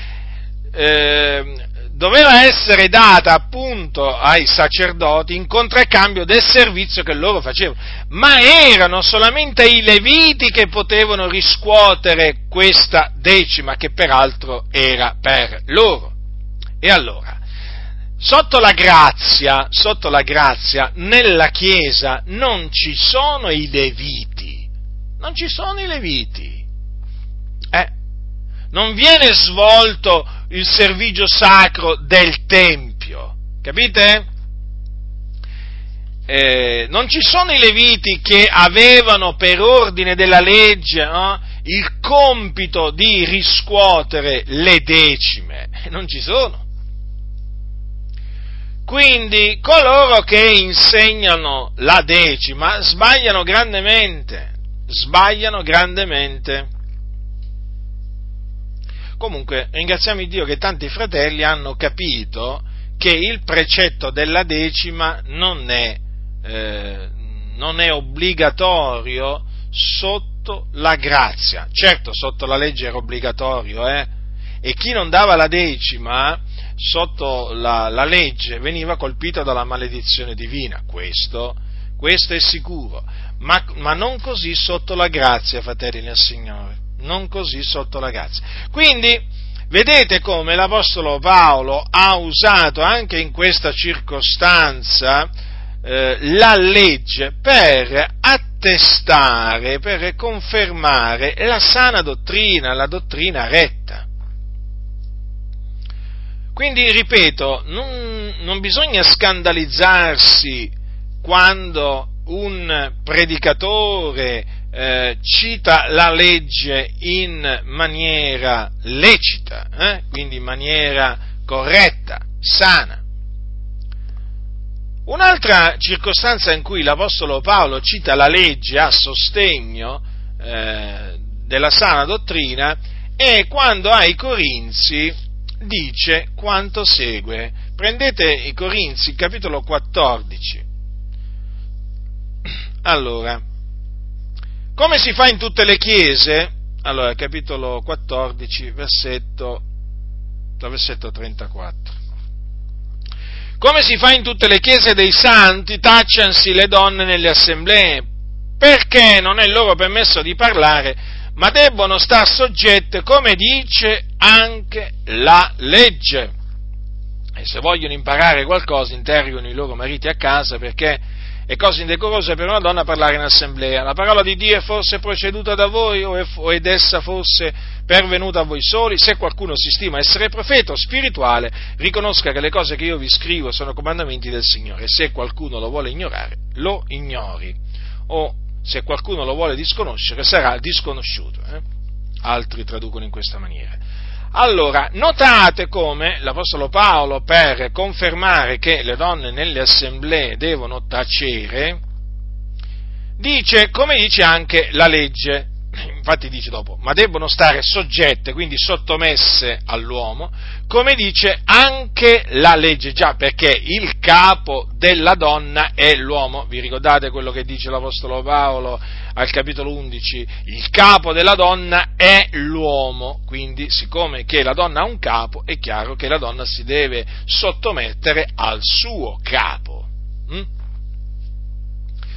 eh, doveva essere data appunto ai sacerdoti in contraccambio del servizio che loro facevano, ma erano solamente i leviti che potevano riscuotere questa decima che peraltro era per loro. E allora, sotto la grazia, sotto la grazia, nella Chiesa non ci sono i leviti, non ci sono i leviti. Eh, non viene svolto il servizio sacro del Tempio, capite? Eh, non ci sono i leviti che avevano per ordine della legge no, il compito di riscuotere le decime, non ci sono. Quindi coloro che insegnano la decima sbagliano grandemente, sbagliano grandemente. Comunque ringraziamo Dio che tanti fratelli hanno capito che il precetto della decima non è, eh, non è obbligatorio sotto la grazia. Certo, sotto la legge era obbligatorio, eh? E chi non dava la decima sotto la, la legge veniva colpito dalla maledizione divina, questo, questo è sicuro, ma, ma, non così sotto la grazia, fratelli nel Signore, non così sotto la grazia. Quindi, vedete come l'Apostolo Paolo ha usato anche in questa circostanza eh, la legge per attestare, per confermare la sana dottrina, la dottrina retta. Quindi, ripeto, non, non bisogna scandalizzarsi quando un predicatore eh, cita la legge in maniera lecita, eh? quindi in maniera corretta, sana. Un'altra circostanza in cui l'Apostolo Paolo cita la legge a sostegno eh, della sana dottrina è quando ai Corinzi dice quanto segue. Prendete i Corinzi, capitolo 14. Allora, come si fa in tutte le chiese? Allora, capitolo 14, versetto, versetto 34. Come si fa in tutte le chiese dei santi, tacciansi le donne nelle assemblee, perché non è loro permesso di parlare ma debbono star soggette, come dice, anche la legge. E se vogliono imparare qualcosa, interrogano i loro mariti a casa, perché è cosa indecorosa per una donna parlare in assemblea. La parola di Dio è forse proceduta da voi o ed essa fosse pervenuta a voi soli? Se qualcuno si stima essere profeta o spirituale, riconosca che le cose che io vi scrivo sono comandamenti del Signore. Se qualcuno lo vuole ignorare, lo ignori. O se qualcuno lo vuole disconoscere, sarà disconosciuto. Eh? Altri traducono in questa maniera. Allora, notate come l'Apostolo Paolo, per confermare che le donne nelle assemblee devono tacere, dice, come dice anche la legge, infatti dice dopo, ma debbono stare soggette, quindi sottomesse all'uomo, come dice anche la legge, già perché il capo della donna è l'uomo, vi ricordate quello che dice l'Apostolo Paolo al capitolo 11, il capo della donna è l'uomo, quindi siccome che la donna ha un capo, è chiaro che la donna si deve sottomettere al suo capo. Hm?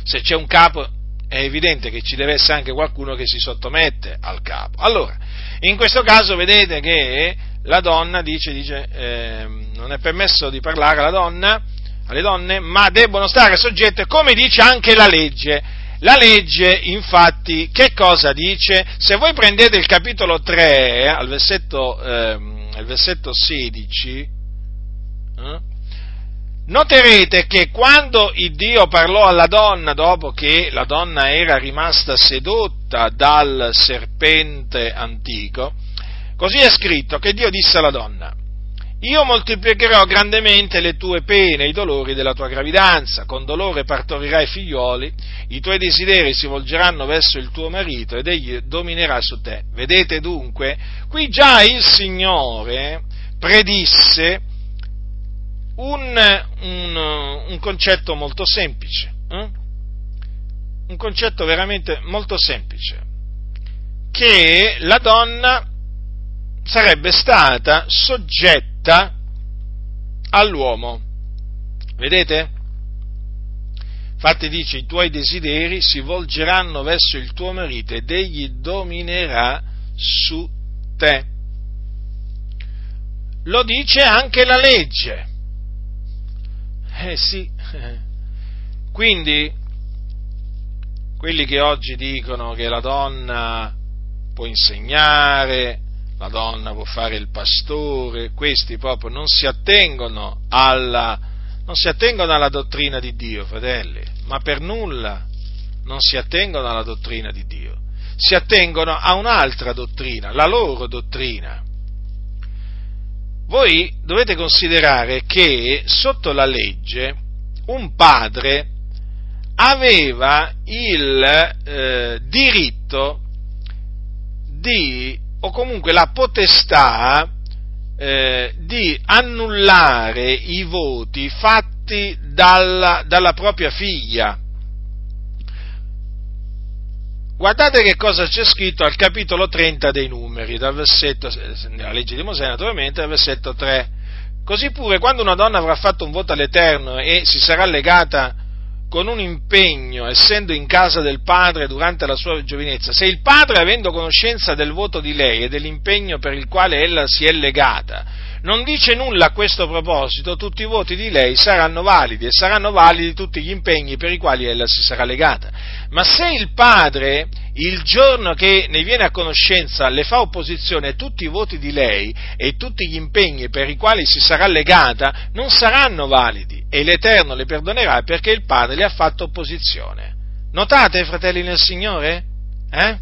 Se c'è un capo è evidente che ci deve essere anche qualcuno che si sottomette al capo. Allora, in questo caso vedete che la donna dice, dice eh, non è permesso di parlare alla donna, alle donne, ma debbono stare soggette, come dice anche la legge. La legge, infatti, che cosa dice? Se voi prendete il capitolo 3, al versetto, eh, al versetto 16, eh, Noterete che quando il Dio parlò alla donna dopo che la donna era rimasta sedotta dal serpente antico, così è scritto che Dio disse alla donna, io moltiplicherò grandemente le tue pene, i dolori della tua gravidanza, con dolore partorirai figlioli, i tuoi desideri si volgeranno verso il tuo marito ed egli dominerà su te. Vedete dunque, qui già il Signore predisse un, un, un concetto molto semplice, eh? un concetto veramente molto semplice, che la donna sarebbe stata soggetta all'uomo. Vedete? Infatti dice, i tuoi desideri si volgeranno verso il tuo marito ed egli dominerà su te. Lo dice anche la legge. Eh sì. Quindi, quelli che oggi dicono che la donna può insegnare, la donna può fare il pastore, questi proprio non si attengono alla, non si attengono alla dottrina di Dio, fratelli, ma per nulla non si attengono alla dottrina di Dio, si attengono a un'altra dottrina, la loro dottrina. Voi dovete considerare che sotto la legge un padre aveva il eh, diritto di o comunque la potestà eh, di annullare i voti fatti dalla, dalla propria figlia. Guardate che cosa c'è scritto al capitolo 30 dei numeri, dal versetto, nella legge di Mosè naturalmente, dal versetto 3. Così pure quando una donna avrà fatto un voto all'Eterno e si sarà legata con un impegno, essendo in casa del padre durante la sua giovinezza, se il padre, avendo conoscenza del voto di lei e dell'impegno per il quale ella si è legata, non dice nulla a questo proposito, tutti i voti di lei saranno validi e saranno validi tutti gli impegni per i quali ella si sarà legata. Ma se il padre, il giorno che ne viene a conoscenza, le fa opposizione tutti i voti di lei e tutti gli impegni per i quali si sarà legata, non saranno validi e l'Eterno le perdonerà perché il padre le ha fatto opposizione. Notate, fratelli nel Signore? Eh?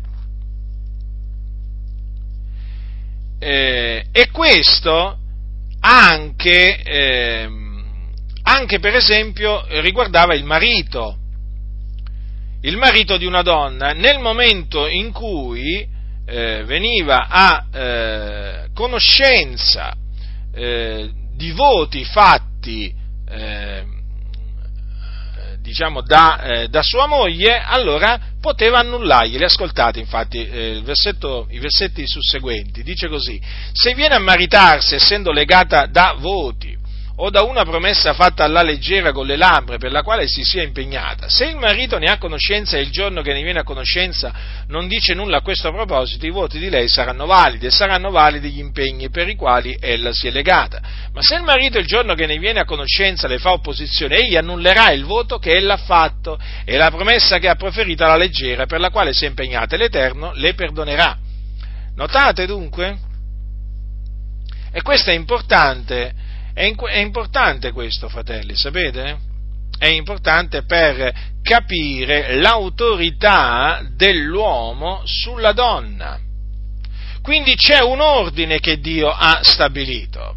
Eh, e questo anche, eh, anche per esempio riguardava il marito, il marito di una donna, nel momento in cui eh, veniva a eh, conoscenza eh, di voti fatti eh, diciamo da, eh, da, sua moglie, allora poteva annullarglieli. Ascoltate infatti eh, i versetti susseguenti, dice così, se viene a maritarsi essendo legata da voti o da una promessa fatta alla leggera con le labbra per la quale si sia impegnata, se il marito ne ha conoscenza e il giorno che ne viene a conoscenza non dice nulla a questo proposito, i voti di lei saranno validi e saranno validi gli impegni per i quali ella si è legata. Ma se il marito il giorno che ne viene a conoscenza le fa opposizione, egli annullerà il voto che ella ha fatto e la promessa che ha proferito alla leggera per la quale si è impegnata e l'Eterno le perdonerà. Notate dunque? E questo è importante è, è importante questo, fratelli, sapete? È importante per capire l'autorità dell'uomo sulla donna. Quindi c'è un ordine che Dio ha stabilito.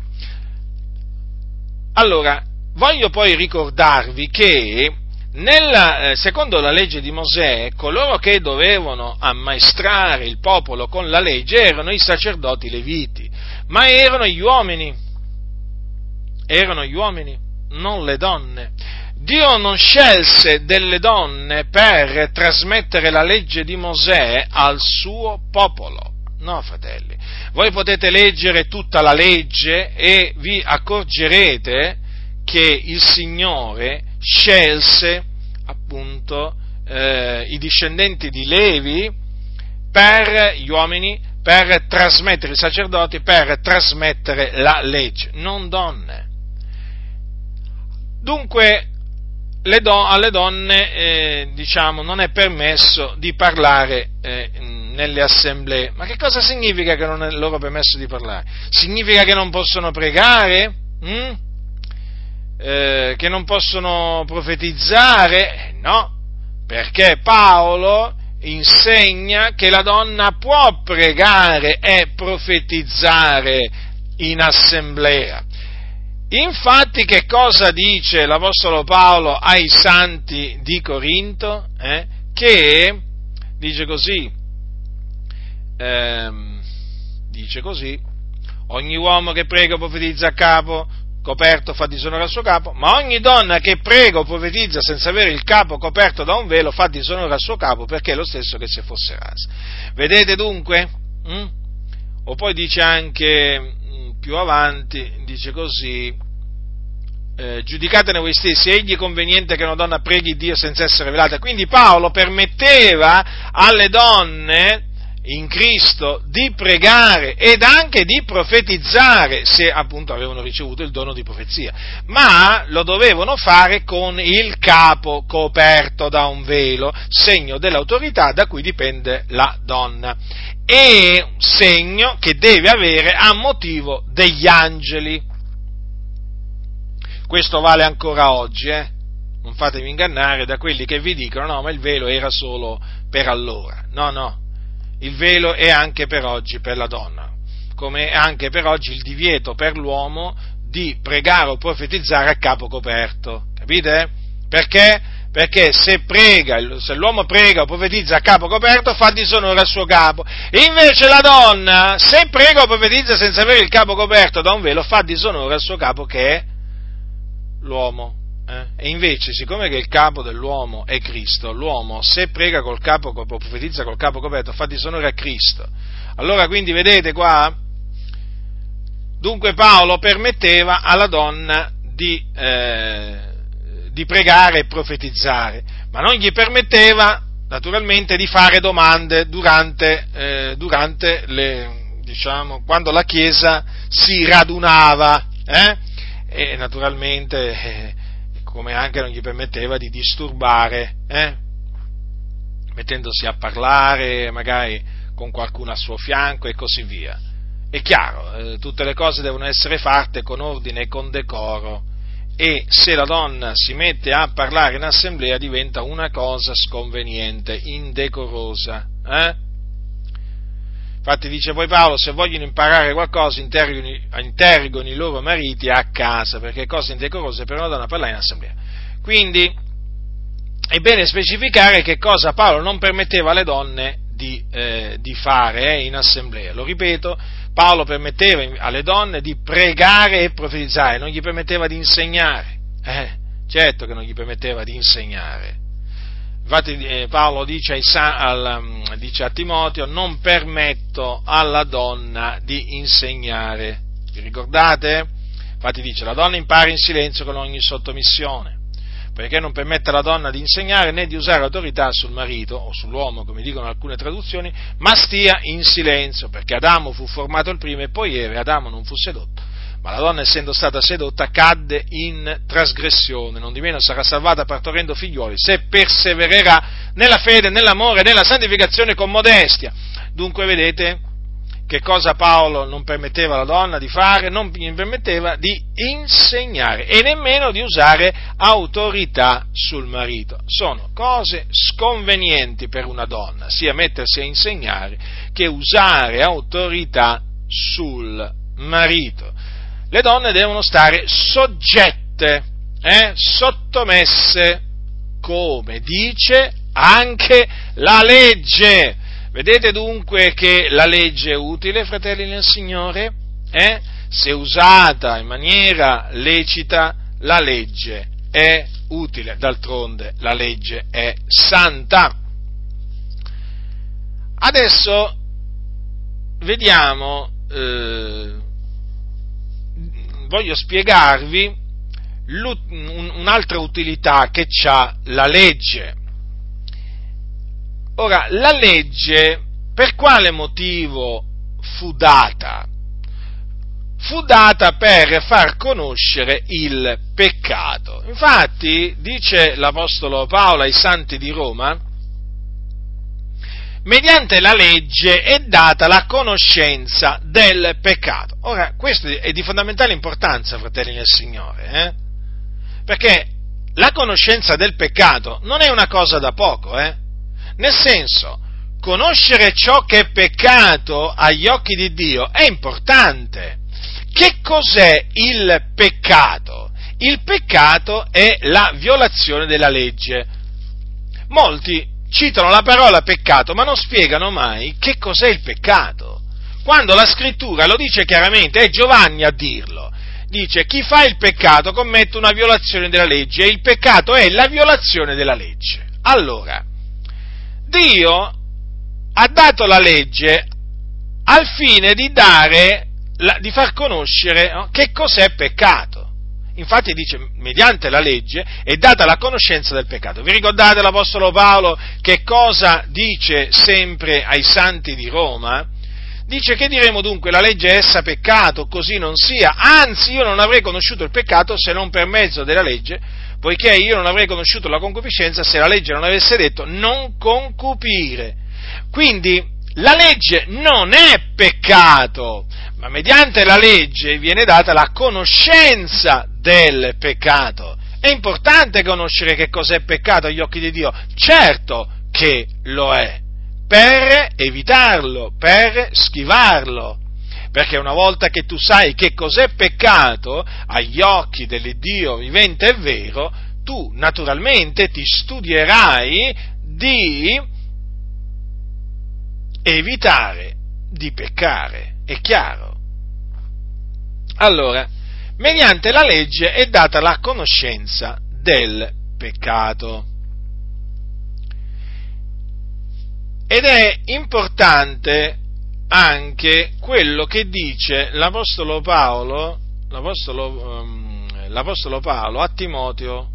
Allora, voglio poi ricordarvi che nella, eh, secondo la legge di Mosè, coloro che dovevano ammaestrare il popolo con la legge erano i sacerdoti leviti, ma erano gli uomini erano gli uomini, non le donne. Dio non scelse delle donne per trasmettere la legge di Mosè al suo popolo. No, fratelli, voi potete leggere tutta la legge e vi accorgerete che il Signore scelse appunto eh, i discendenti di Levi per gli uomini, per trasmettere i sacerdoti, per trasmettere la legge, non donne. Dunque, do, alle donne, eh, diciamo, non è permesso di parlare eh, nelle assemblee. Ma che cosa significa che non è loro permesso di parlare? Significa che non possono pregare? Mm? Eh, che non possono profetizzare? No, perché Paolo insegna che la donna può pregare e profetizzare in assemblea. Infatti che cosa dice l'Apostolo Paolo ai santi di Corinto? Eh? Che dice così, ehm, dice così, ogni uomo che prega profetizza a capo coperto fa disonore al suo capo, ma ogni donna che prega o profetizza senza avere il capo coperto da un velo fa disonore al suo capo perché è lo stesso che se fosse rasa. Vedete dunque? Mm? O poi dice anche mm, più avanti, dice così, eh, giudicatene voi stessi, egli è conveniente che una donna preghi Dio senza essere velata. Quindi Paolo permetteva alle donne in Cristo di pregare ed anche di profetizzare se appunto avevano ricevuto il dono di profezia, ma lo dovevano fare con il capo coperto da un velo, segno dell'autorità da cui dipende la donna e segno che deve avere a motivo degli angeli. Questo vale ancora oggi, eh? non fatevi ingannare da quelli che vi dicono no, ma il velo era solo per allora. No, no, il velo è anche per oggi per la donna, come è anche per oggi il divieto per l'uomo di pregare o profetizzare a capo coperto. Capite? Perché? Perché se, prega, se l'uomo prega o profetizza a capo coperto fa disonore al suo capo. Invece la donna, se prega o profetizza senza avere il capo coperto da un velo, fa disonore al suo capo che è l'uomo. Eh? E invece, siccome che il capo dell'uomo è Cristo, l'uomo se prega col capo, profetizza col capo coperto, fa disonore a Cristo. Allora quindi vedete qua, dunque Paolo permetteva alla donna di, eh, di pregare e profetizzare, ma non gli permetteva naturalmente di fare domande durante, eh, durante le, diciamo, quando la Chiesa si radunava. Eh? E naturalmente eh, come anche non gli permetteva di disturbare, eh? mettendosi a parlare magari con qualcuno a suo fianco e così via. È chiaro, eh, tutte le cose devono essere fatte con ordine e con decoro e se la donna si mette a parlare in assemblea diventa una cosa sconveniente, indecorosa. Eh? Infatti dice poi Paolo, se vogliono imparare qualcosa interrogano i loro mariti a casa, perché è cosa indecorosa per una donna parlare in assemblea. Quindi è bene specificare che cosa Paolo non permetteva alle donne di, eh, di fare eh, in assemblea. Lo ripeto, Paolo permetteva alle donne di pregare e profetizzare, non gli permetteva di insegnare. Eh, certo che non gli permetteva di insegnare. Infatti eh, Paolo mm, dice, a Timoteo, non permetto alla donna di insegnare. Vi ricordate? Infatti dice, la donna impara in silenzio con ogni sottomissione, perché non permette alla donna di insegnare né di usare autorità sul marito o sull'uomo, come dicono alcune traduzioni, ma stia in silenzio, perché Adamo fu formato il primo e poi Eve, Adamo non fu sedotto ma la donna, essendo stata sedotta, cadde in trasgressione, non di meno sarà salvata partorendo figlioli, se persevererà nella fede, nell'amore, nella santificazione con modestia. Dunque vedete che cosa Paolo non permetteva alla donna di fare? Non gli permetteva di insegnare e nemmeno di usare autorità sul marito. Sono cose sconvenienti per una donna, sia mettersi a insegnare che usare autorità sul marito le donne devono stare soggette, eh, sottomesse, come dice anche la legge. Vedete dunque che la legge è utile, fratelli nel Signore? Eh? Se usata in maniera lecita, la legge è utile, d'altronde la legge è santa. Adesso vediamo eh, voglio spiegarvi un'altra utilità che ha la legge. Ora, la legge per quale motivo fu data? Fu data per far conoscere il peccato. Infatti, dice l'Apostolo Paolo ai santi di Roma, mediante la legge è data la conoscenza del peccato. Ora, questo è di fondamentale importanza, fratelli del Signore, eh? perché la conoscenza del peccato non è una cosa da poco, eh? nel senso, conoscere ciò che è peccato agli occhi di Dio è importante. che cos'è il peccato? Il peccato è la violazione della legge. Molti citano la parola peccato, ma non spiegano mai che cos'è il peccato. Quando la scrittura lo dice chiaramente, è Giovanni a dirlo. Dice chi fa il peccato commette una violazione della legge e il peccato è la violazione della legge. Allora, Dio ha dato la legge al fine di dare, di far conoscere no, che cos'è peccato. Infatti dice, mediante la legge è data la conoscenza del peccato. Vi ricordate l'Apostolo Paolo che cosa dice sempre ai santi di Roma? Dice che diremo dunque la legge è essa peccato, così non sia. Anzi, io non avrei conosciuto il peccato se non per mezzo della legge, poiché io non avrei conosciuto la concupiscenza se la legge non avesse detto non concupire. Quindi la legge non è peccato, ma mediante la legge viene data la conoscenza del peccato. È importante conoscere che cos'è peccato agli occhi di Dio? Certo che lo è, per evitarlo, per schivarlo. Perché una volta che tu sai che cos'è peccato agli occhi dell'Iddio vivente e vero, tu naturalmente ti studierai di evitare di peccare, è chiaro. Allora, mediante la legge è data la conoscenza del peccato. Ed è importante anche quello che dice l'Apostolo Paolo, l'Apostolo, um, l'Apostolo Paolo a Timoteo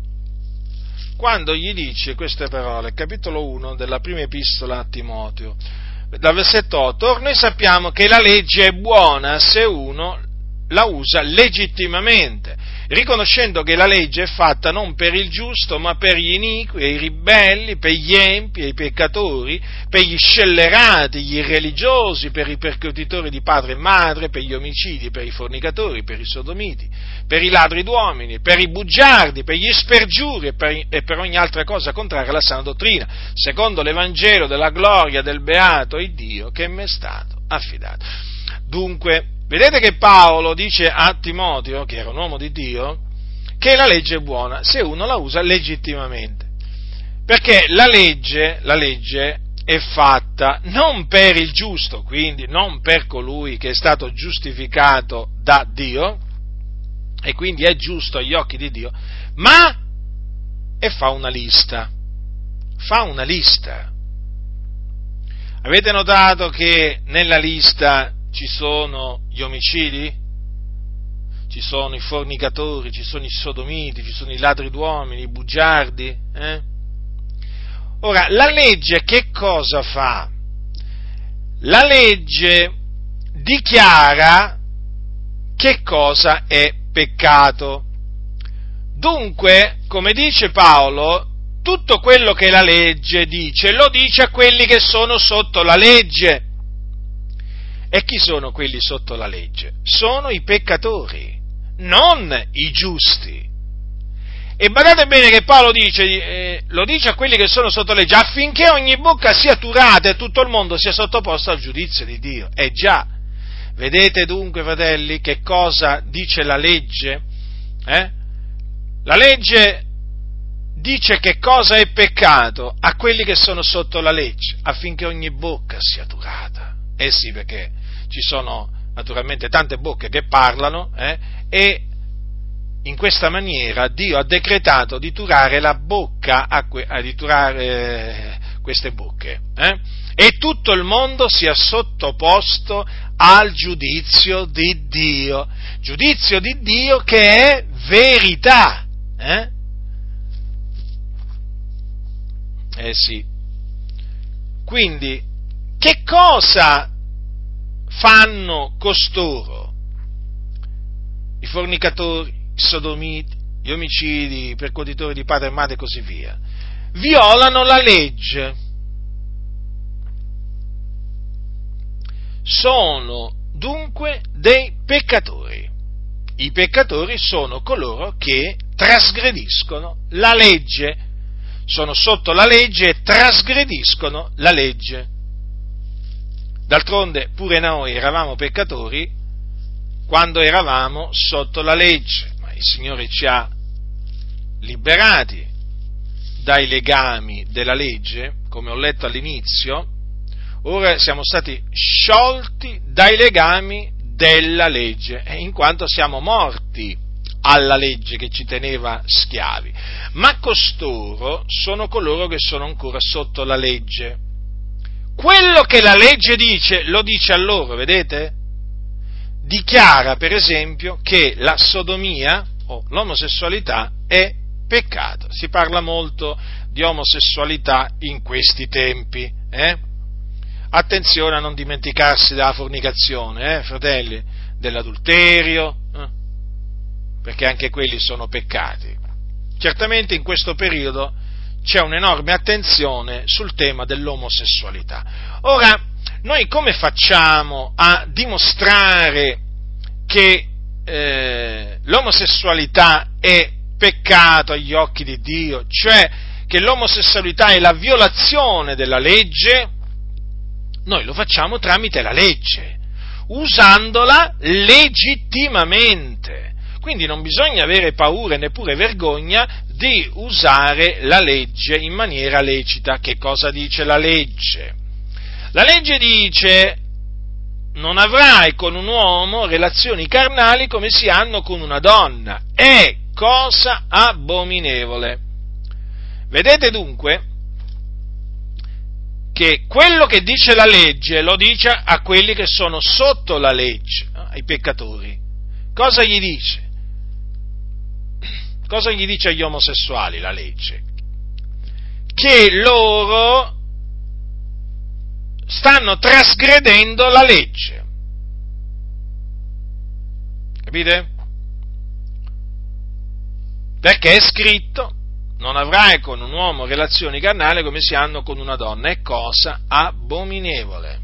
quando gli dice queste parole, capitolo 1 della prima epistola a Timoteo dal versetto 8, noi sappiamo che la legge è buona se uno la usa legittimamente, riconoscendo che la legge è fatta non per il giusto, ma per gli iniqui, i ribelli, per gli empi, i peccatori, per gli scellerati, gli irreligiosi, per i percutitori di padre e madre, per gli omicidi, per i fornicatori, per i sodomiti, per i ladri d'uomini, per i bugiardi, per gli spergiuri e per, e per ogni altra cosa contraria alla sana dottrina, secondo l'Evangelo della gloria del beato e Dio che mi è stato affidato. Dunque, Vedete che Paolo dice a Timoteo, che era un uomo di Dio, che la legge è buona se uno la usa legittimamente. Perché la legge, la legge è fatta non per il giusto, quindi non per colui che è stato giustificato da Dio, e quindi è giusto agli occhi di Dio, ma e fa una lista. Fa una lista. Avete notato che nella lista ci sono gli omicidi, ci sono i fornicatori, ci sono i sodomiti, ci sono i ladri d'uomini, i bugiardi. Eh? Ora, la legge che cosa fa? La legge dichiara che cosa è peccato. Dunque, come dice Paolo, tutto quello che la legge dice lo dice a quelli che sono sotto la legge e chi sono quelli sotto la legge? Sono i peccatori, non i giusti. E badate bene che Paolo dice, eh, lo dice a quelli che sono sotto legge, affinché ogni bocca sia turata e tutto il mondo sia sottoposto al giudizio di Dio. E già, vedete dunque, fratelli, che cosa dice la legge? Eh? La legge dice che cosa è peccato a quelli che sono sotto la legge, affinché ogni bocca sia turata. Eh sì, perché ci sono naturalmente tante bocche che parlano eh, e in questa maniera Dio ha decretato di turare la bocca a, que, a di turare eh, queste bocche eh, e tutto il mondo sia sottoposto al giudizio di Dio, giudizio di Dio che è verità. Eh, eh sì. Quindi, che cosa fanno costoro? I fornicatori, i sodomiti, gli omicidi, i percuotitori di padre e madre e così via. Violano la legge. Sono dunque dei peccatori. I peccatori sono coloro che trasgrediscono la legge, sono sotto la legge e trasgrediscono la legge. D'altronde pure noi eravamo peccatori quando eravamo sotto la legge, ma il Signore ci ha liberati dai legami della legge, come ho letto all'inizio, ora siamo stati sciolti dai legami della legge, in quanto siamo morti alla legge che ci teneva schiavi. Ma costoro sono coloro che sono ancora sotto la legge. Quello che la legge dice, lo dice a loro, vedete? Dichiara, per esempio, che la sodomia o l'omosessualità è peccato. Si parla molto di omosessualità in questi tempi. Eh? Attenzione a non dimenticarsi della fornicazione, eh, fratelli, dell'adulterio, eh? perché anche quelli sono peccati. Certamente in questo periodo c'è un'enorme attenzione sul tema dell'omosessualità. Ora, noi come facciamo a dimostrare che eh, l'omosessualità è peccato agli occhi di Dio, cioè che l'omosessualità è la violazione della legge, noi lo facciamo tramite la legge, usandola legittimamente. Quindi non bisogna avere paura e neppure vergogna di usare la legge in maniera lecita. Che cosa dice la legge? La legge dice non avrai con un uomo relazioni carnali come si hanno con una donna. È cosa abominevole. Vedete dunque che quello che dice la legge lo dice a quelli che sono sotto la legge, ai peccatori. Cosa gli dice? Cosa gli dice agli omosessuali la legge? Che loro stanno trasgredendo la legge. Capite? Perché è scritto, non avrai con un uomo relazioni carnali come si hanno con una donna, è cosa abominevole.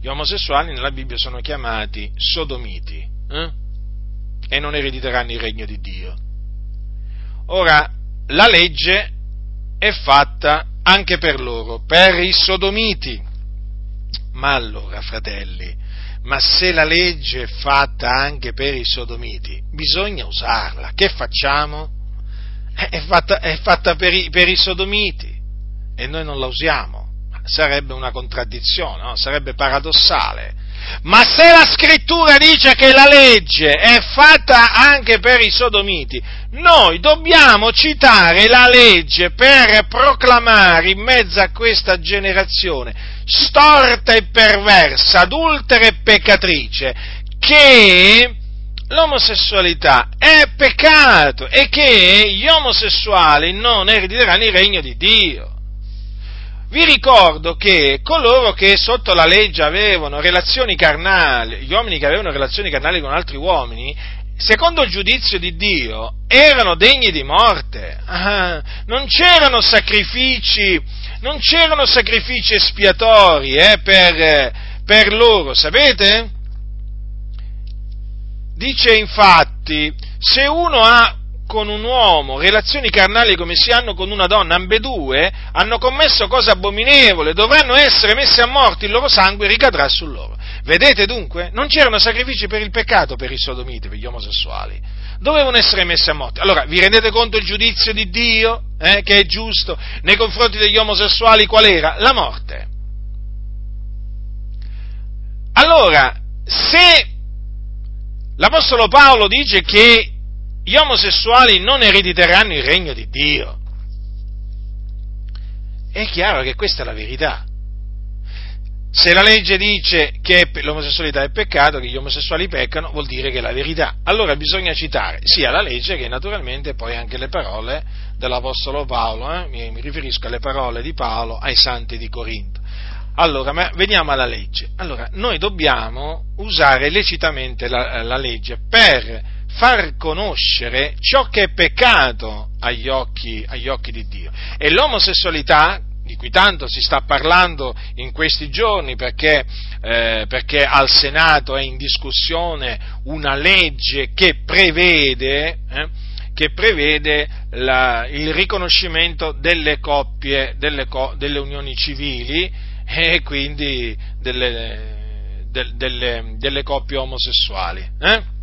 Gli omosessuali nella Bibbia sono chiamati sodomiti eh? E non erediteranno il regno di Dio. Ora, la legge è fatta anche per loro, per i sodomiti. Ma allora, fratelli, ma se la legge è fatta anche per i sodomiti, bisogna usarla. Che facciamo? È fatta, è fatta per, i, per, i, sodomiti e noi non la usiamo. Sarebbe una contraddizione, no? sarebbe paradossale. Ma se la scrittura dice che la legge è fatta anche per i sodomiti, noi dobbiamo citare la legge per proclamare in mezzo a questa generazione storta e perversa, adultera e peccatrice, che l'omosessualità è peccato e che gli omosessuali non erediteranno il regno di Dio. Vi ricordo che coloro che sotto la legge avevano relazioni carnali, gli uomini che avevano relazioni carnali con altri uomini, secondo il giudizio di Dio, erano degni di morte. Ah, non c'erano sacrifici non c'erano sacrifici espiatori eh, per, per loro, sapete? Dice infatti, se uno ha con un uomo relazioni carnali come si hanno con una donna, ambedue hanno commesso cose abominevoli, dovranno essere messi a morte, il loro sangue ricadrà su loro. Vedete dunque? Non c'erano sacrifici per il peccato per i sodomiti, per gli omosessuali dovevano essere messi a morte. Allora, vi rendete conto il giudizio di Dio, eh, che è giusto, nei confronti degli omosessuali qual era? La morte. Allora, se l'Apostolo Paolo dice che gli omosessuali non erediteranno il regno di Dio, è chiaro che questa è la verità. Se la legge dice che l'omosessualità è peccato, che gli omosessuali peccano, vuol dire che è la verità. Allora bisogna citare sia la legge che naturalmente poi anche le parole dell'Apostolo Paolo, eh? mi, riferisco alle parole di Paolo ai santi di Corinto. Allora, ma veniamo alla legge. Allora, noi dobbiamo usare lecitamente la, la legge per far conoscere ciò che è peccato agli occhi, agli occhi di Dio. E l'omosessualità, di cui tanto si sta parlando in questi giorni perché, eh, perché al Senato è in discussione una legge che prevede, eh, che prevede la, il riconoscimento delle coppie, delle, delle unioni civili e quindi delle, de, delle, delle, coppie omosessuali, eh?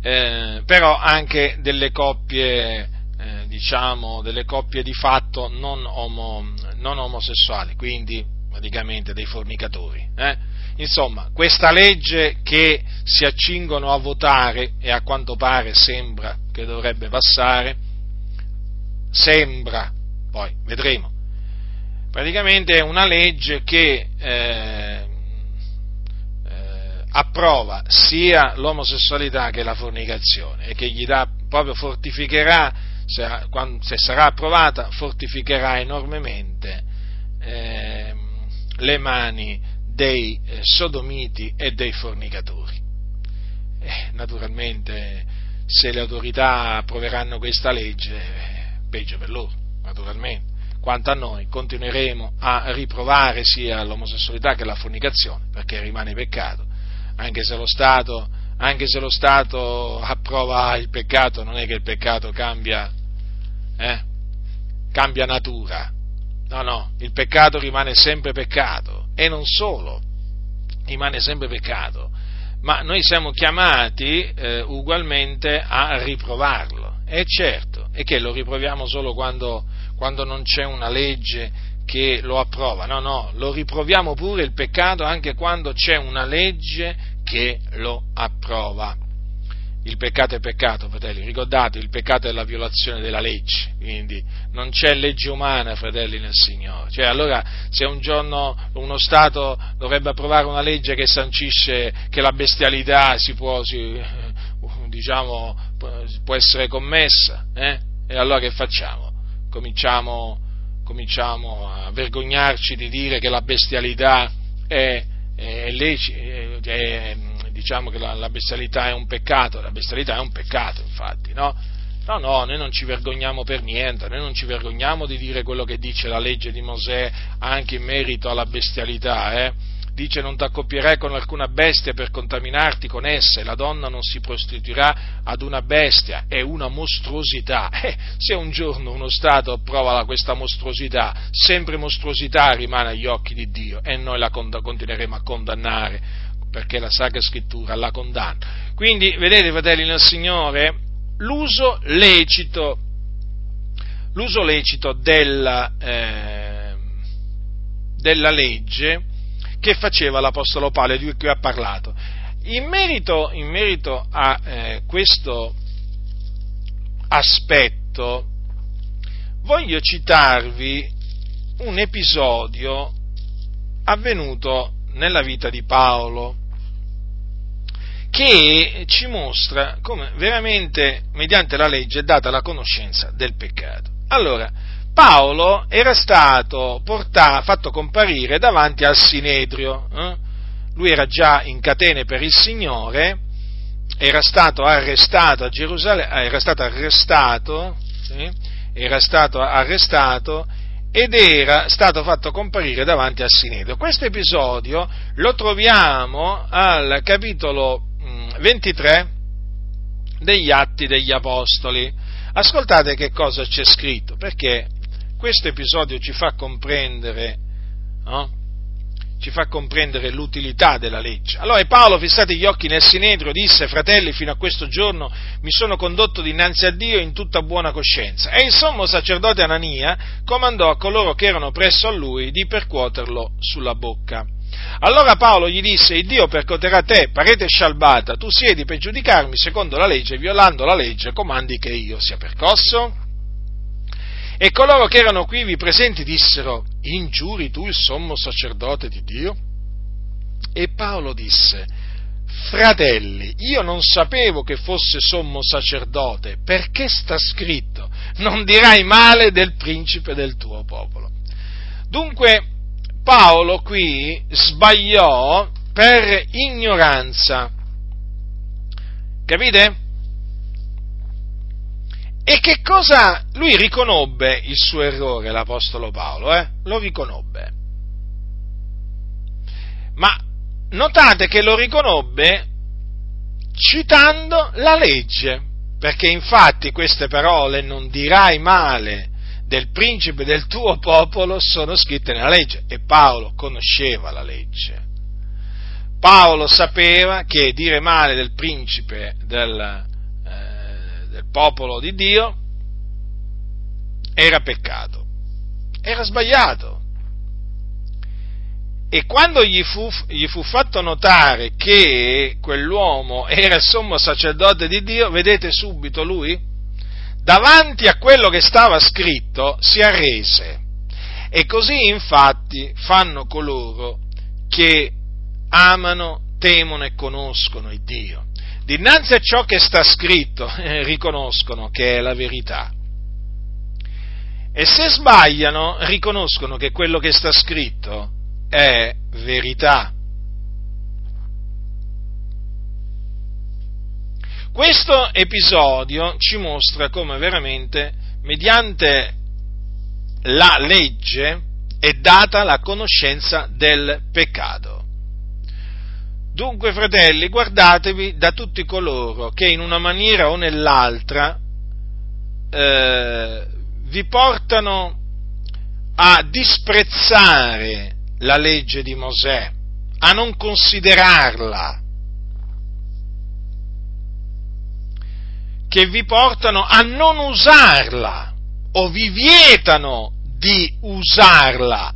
Eh, però anche delle coppie, eh, diciamo, delle coppie di fatto non, omo, non omosessuali, quindi praticamente dei fornicatori. Eh? Insomma, questa legge che si accingono a votare e a quanto pare sembra che dovrebbe passare, sembra, poi vedremo, praticamente è una legge che eh, approva sia l'omosessualità che la fornicazione e che gli dà, proprio fortificherà, se, quando, se sarà approvata, fortificherà enormemente eh, le mani dei eh, sodomiti e dei fornicatori. Eh, naturalmente, se le autorità approveranno questa legge, eh, peggio per loro, naturalmente. Quanto a noi, continueremo a riprovare sia l'omosessualità che la fornicazione, perché rimane peccato, anche se lo Stato, se lo Stato approva il peccato, non è che il peccato cambia, eh, cambia natura, No, no, il peccato rimane sempre peccato. E non solo, rimane sempre peccato, ma noi siamo chiamati eh, ugualmente a riprovarlo. E certo, e che lo riproviamo solo quando, quando non c'è una legge che lo approva. No, no, lo riproviamo pure il peccato anche quando c'è una legge che lo approva il peccato è peccato, fratelli, ricordate, il peccato è la violazione della legge, quindi non c'è legge umana, fratelli, nel Signore. Cioè, allora, se un giorno uno Stato dovrebbe approvare una legge che sancisce che la bestialità si può, si, diciamo, può essere commessa, eh? e allora che facciamo? Cominciamo, cominciamo, a vergognarci di dire che la bestialità è, è, è, diciamo che la, la, bestialità è un peccato, la bestialità è un peccato, infatti, no? No, no, noi non ci vergogniamo per niente, noi non ci vergogniamo di dire quello che dice la legge di Mosè anche in merito alla bestialità, eh? Dice non ti accoppierai con alcuna bestia per contaminarti con essa e la donna non si prostituirà ad una bestia, è una mostruosità. <laughs> Eh, se un giorno uno Stato approva questa mostruosità, sempre mostruosità rimane agli occhi di Dio e noi la continueremo a condannare perché la Sacra Scrittura la condanna. Quindi, vedete, fratelli nel Signore, l'uso lecito, l'uso lecito della, eh, della legge che faceva l'Apostolo Paolo, di cui ha parlato. In merito, in merito a eh, questo aspetto, voglio citarvi un episodio avvenuto nella vita di Paolo, che ci mostra come veramente mediante la legge è data la conoscenza del peccato. Allora, Paolo era stato portato, fatto comparire davanti al Sinedrio, eh? lui era già in catene per il Signore, era stato arrestato a Gerusalemme, era stato arrestato, sì? era stato arrestato ed era stato fatto comparire davanti al Sinedrio. Questo episodio lo troviamo al capitolo 23 mm, degli Atti degli Apostoli. Ascoltate che cosa c'è scritto, perché questo episodio ci fa comprendere no? ci fa comprendere l'utilità della legge. Allora Paolo, fissati gli occhi nel Sinedrio, disse, fratelli, fino a questo giorno mi sono condotto dinanzi a Dio in tutta buona coscienza. E il sommo sacerdote Anania comandò a coloro che erano presso a lui di percuoterlo sulla bocca. Allora Paolo gli disse, il Dio percoterà te, parete scialbata, tu siedi per giudicarmi secondo la legge, violando la legge, comandi che io sia percosso? E coloro che erano qui vi presenti dissero, ingiuri tu il sommo sacerdote di Dio? E Paolo disse, fratelli, io non sapevo che fosse sommo sacerdote, perché sta scritto, non dirai male del principe del tuo popolo. Dunque, Paolo qui sbagliò per ignoranza. Capite? E che cosa? Lui riconobbe il suo errore, l'Apostolo Paolo, eh? Lo riconobbe. Ma notate che lo riconobbe citando la legge, perché infatti queste parole non dirai male del principe del tuo popolo sono scritte nella legge e Paolo conosceva la legge. Paolo sapeva che dire male del principe del, del popolo di Dio era peccato, era sbagliato. E quando gli fu, gli fu, fatto notare che quell'uomo era il sommo sacerdote di Dio, vedete subito lui, davanti a quello che stava scritto, si arrese. E così infatti fanno coloro che amano, temono e conoscono il Dio. Dinanzi a ciò che sta scritto, <laughs> eh, riconoscono che è la verità. E se sbagliano, riconoscono che quello che sta scritto è verità. Questo episodio ci mostra come veramente, mediante la legge, è data la conoscenza del peccato. Dunque, fratelli, guardatevi da tutti coloro che in una maniera o nell'altra eh, vi portano a disprezzare la legge di Mosè, a non considerarla, che vi portano a non usarla o vi vietano di usarla,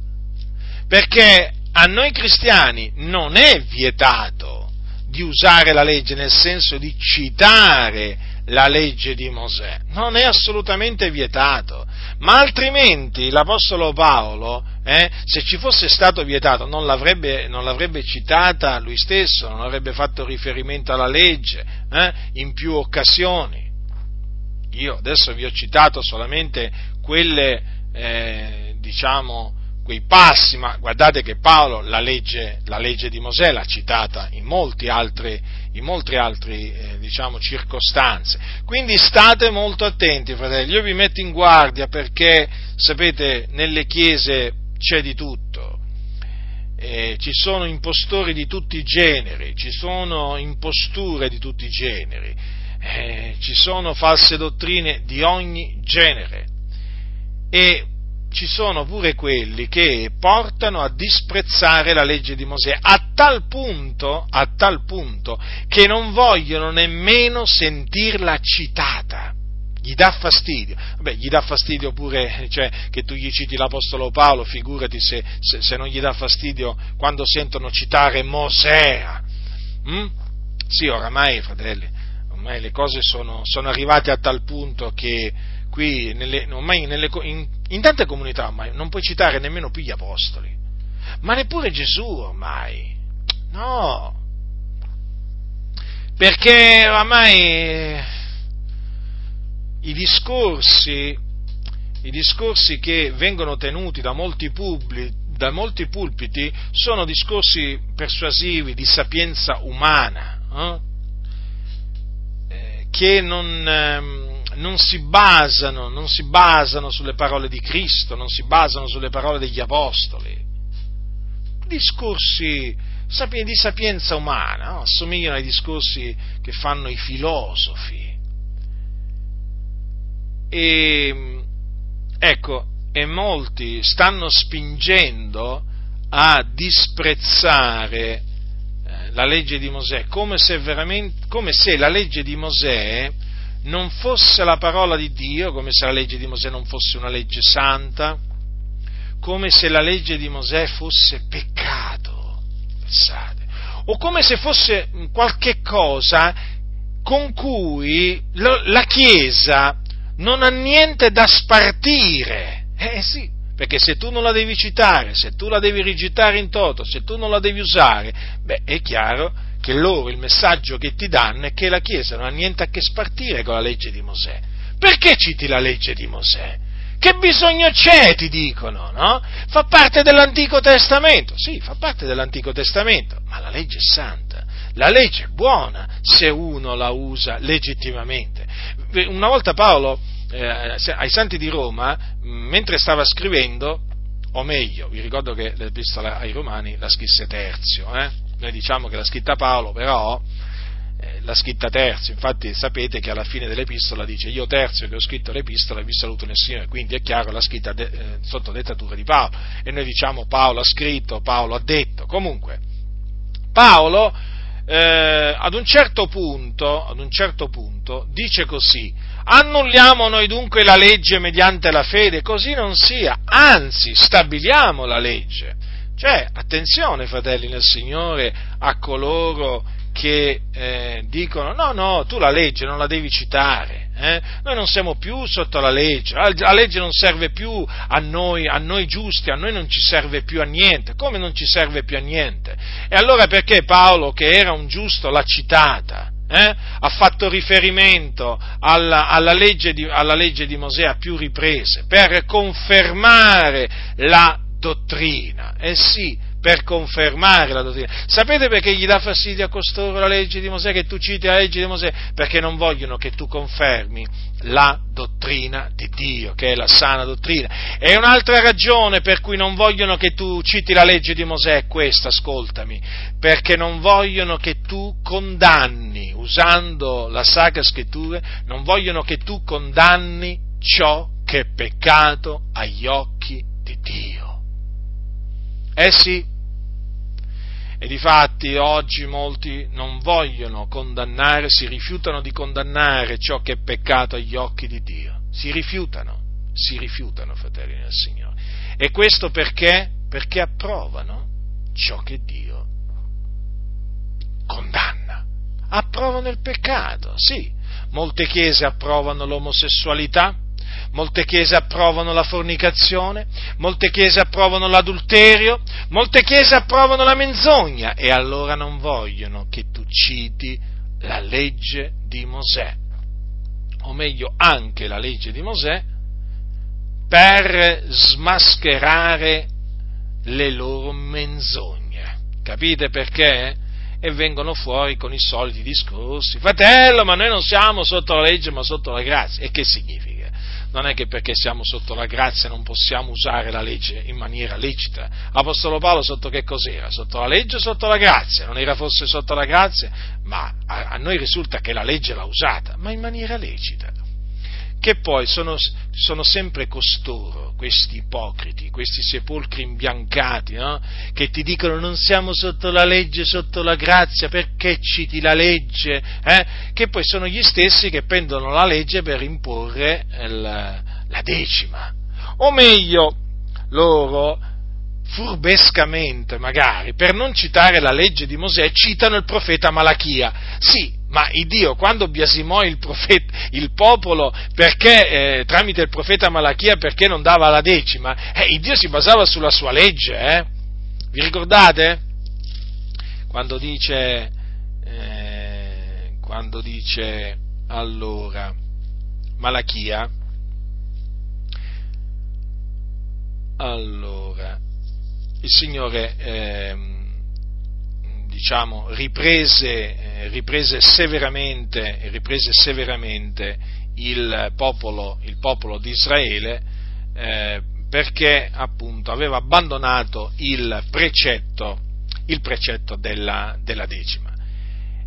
perché a noi cristiani non è vietato di usare la legge nel senso di citare la legge di Mosè, non è assolutamente vietato, ma altrimenti l'Apostolo Paolo, eh, se ci fosse stato vietato, non l'avrebbe, non l'avrebbe, citata lui stesso, non avrebbe fatto riferimento alla legge eh, in più occasioni. Io adesso vi ho citato solamente quelle, eh, diciamo, quei passi, ma guardate che Paolo la legge, la legge di Mosè l'ha citata in molti altri, in molte altre eh, diciamo, circostanze. Quindi state molto attenti, fratelli. Io vi metto in guardia perché, sapete, nelle chiese c'è di tutto. Eh, ci sono impostori di tutti i generi, ci sono imposture di tutti i generi, eh, ci sono false dottrine di ogni genere. E ci sono pure quelli che portano a disprezzare la legge di Mosè a tal punto, a tal punto che non vogliono nemmeno sentirla citata. Gli dà fastidio. Vabbè, gli dà fastidio pure cioè, che tu gli citi l'Apostolo Paolo, figurati se, se, se non gli dà fastidio quando sentono citare Mosè. Mm? Sì, oramai, fratelli, ormai le cose sono, sono arrivate a tal punto che qui, nelle, ormai nelle, in, in, tante comunità ormai non puoi citare nemmeno più gli apostoli, ma neppure Gesù ormai, no, perché ormai i discorsi, i discorsi che vengono tenuti da molti, pubblici, da molti pulpiti sono discorsi persuasivi di sapienza umana, eh? eh che non, ehm, non si, basano, non si basano sulle parole di Cristo, non si basano sulle parole degli Apostoli. Discorsi di sapienza umana, no? assomigliano ai discorsi che fanno i filosofi. E, ecco, e molti stanno spingendo a disprezzare eh, la legge di Mosè, come se, come se la legge di Mosè non fosse la parola di Dio, come se la legge di Mosè non fosse una legge santa, come se la legge di Mosè fosse peccato, pensate, o come se fosse qualche cosa con cui la Chiesa non ha niente da spartire. Eh sì, perché se tu non la devi citare, se tu la devi rigittare in toto, se tu non la devi usare, beh, è chiaro che loro il messaggio che ti danno è che la Chiesa non ha niente a che spartire con la legge di Mosè. Perché citi la legge di Mosè? Che bisogno c'è, ti dicono, no? Fa parte dell'Antico Testamento. Sì, fa parte dell'Antico Testamento, ma la legge è santa. La legge è buona se uno la usa legittimamente. Una volta Paolo eh, ai santi di Roma, mentre stava scrivendo, o meglio, vi ricordo che l'epistola ai Romani la scrisse Terzio, eh? Noi diciamo che l'ha scritta Paolo, però eh, l'ha scritta Terzio, infatti sapete che alla fine dell'epistola dice io Terzio che ho scritto l'epistola vi saluto nel Signore, quindi è chiaro l'ha scritta de, eh, sotto dettatura di Paolo. E noi diciamo Paolo ha scritto, Paolo ha detto, comunque Paolo eh, ad, un certo punto, ad un certo punto dice così, annulliamo noi dunque la legge mediante la fede, così non sia, anzi stabiliamo la legge. Cioè, attenzione fratelli nel Signore a coloro che eh, dicono no, no, tu la legge non la devi citare, eh? noi non siamo più sotto la legge, la legge non serve più a noi, a noi giusti, a noi non ci serve più a niente, come non ci serve più a niente? E allora perché Paolo, che era un giusto, l'ha citata? Eh? ha fatto riferimento alla, alla, legge di, alla, legge di, Mosè a più riprese per confermare la dottrina. Eh sì, per confermare la dottrina. Sapete perché gli dà fastidio a costoro la legge di Mosè, che tu citi la legge di Mosè? Perché non vogliono che tu confermi la dottrina di Dio, che è la sana dottrina. E un'altra ragione per cui non vogliono che tu citi la legge di Mosè è questa, ascoltami, perché non vogliono che tu condanni, usando la Sacra Scrittura, non vogliono che tu condanni ciò che è peccato agli occhi di Dio. Eh sì, e difatti oggi molti non vogliono condannare, si rifiutano di condannare ciò che è peccato agli occhi di Dio. Si rifiutano, si rifiutano, fratelli del Signore. E questo perché? Perché approvano ciò che Dio condanna. Approvano il peccato, sì. Molte chiese approvano l'omosessualità, molte chiese approvano la fornicazione, molte chiese approvano l'adulterio, molte chiese approvano la menzogna e allora non vogliono che tu citi la legge di Mosè, o meglio anche la legge di Mosè, per smascherare le loro menzogne. Capite perché? E vengono fuori con i soliti discorsi. Fratello, ma noi non siamo sotto la legge ma sotto la grazia. E che significa? Non è che perché siamo sotto la grazia non possiamo usare la legge in maniera lecita. Apostolo Paolo sotto che cos'era? Sotto la legge o sotto la grazia? Non era forse sotto la grazia? Ma a, noi risulta che la legge l'ha usata, ma in maniera lecita. Che poi sono, sono sempre costoro, questi ipocriti, questi sepolcri imbiancati, no? che ti dicono non siamo sotto la legge, sotto la grazia, perché citi la legge? Eh? Che poi sono gli stessi che prendono la legge per imporre la, la decima. O meglio, loro furbescamente magari, per non citare la legge di Mosè, citano il profeta Malachia. Sì, ma il Dio quando biasimò il, profeta, il popolo perché, eh, tramite il profeta Malachia perché non dava la decima, eh, il Dio si basava sulla sua legge, eh? Vi ricordate? Quando dice, eh, quando dice allora Malachia, allora, il Signore eh, diciamo, riprese, eh, riprese, severamente, riprese severamente il popolo, il popolo di Israele eh, perché appunto aveva abbandonato il precetto, il precetto della, della decima.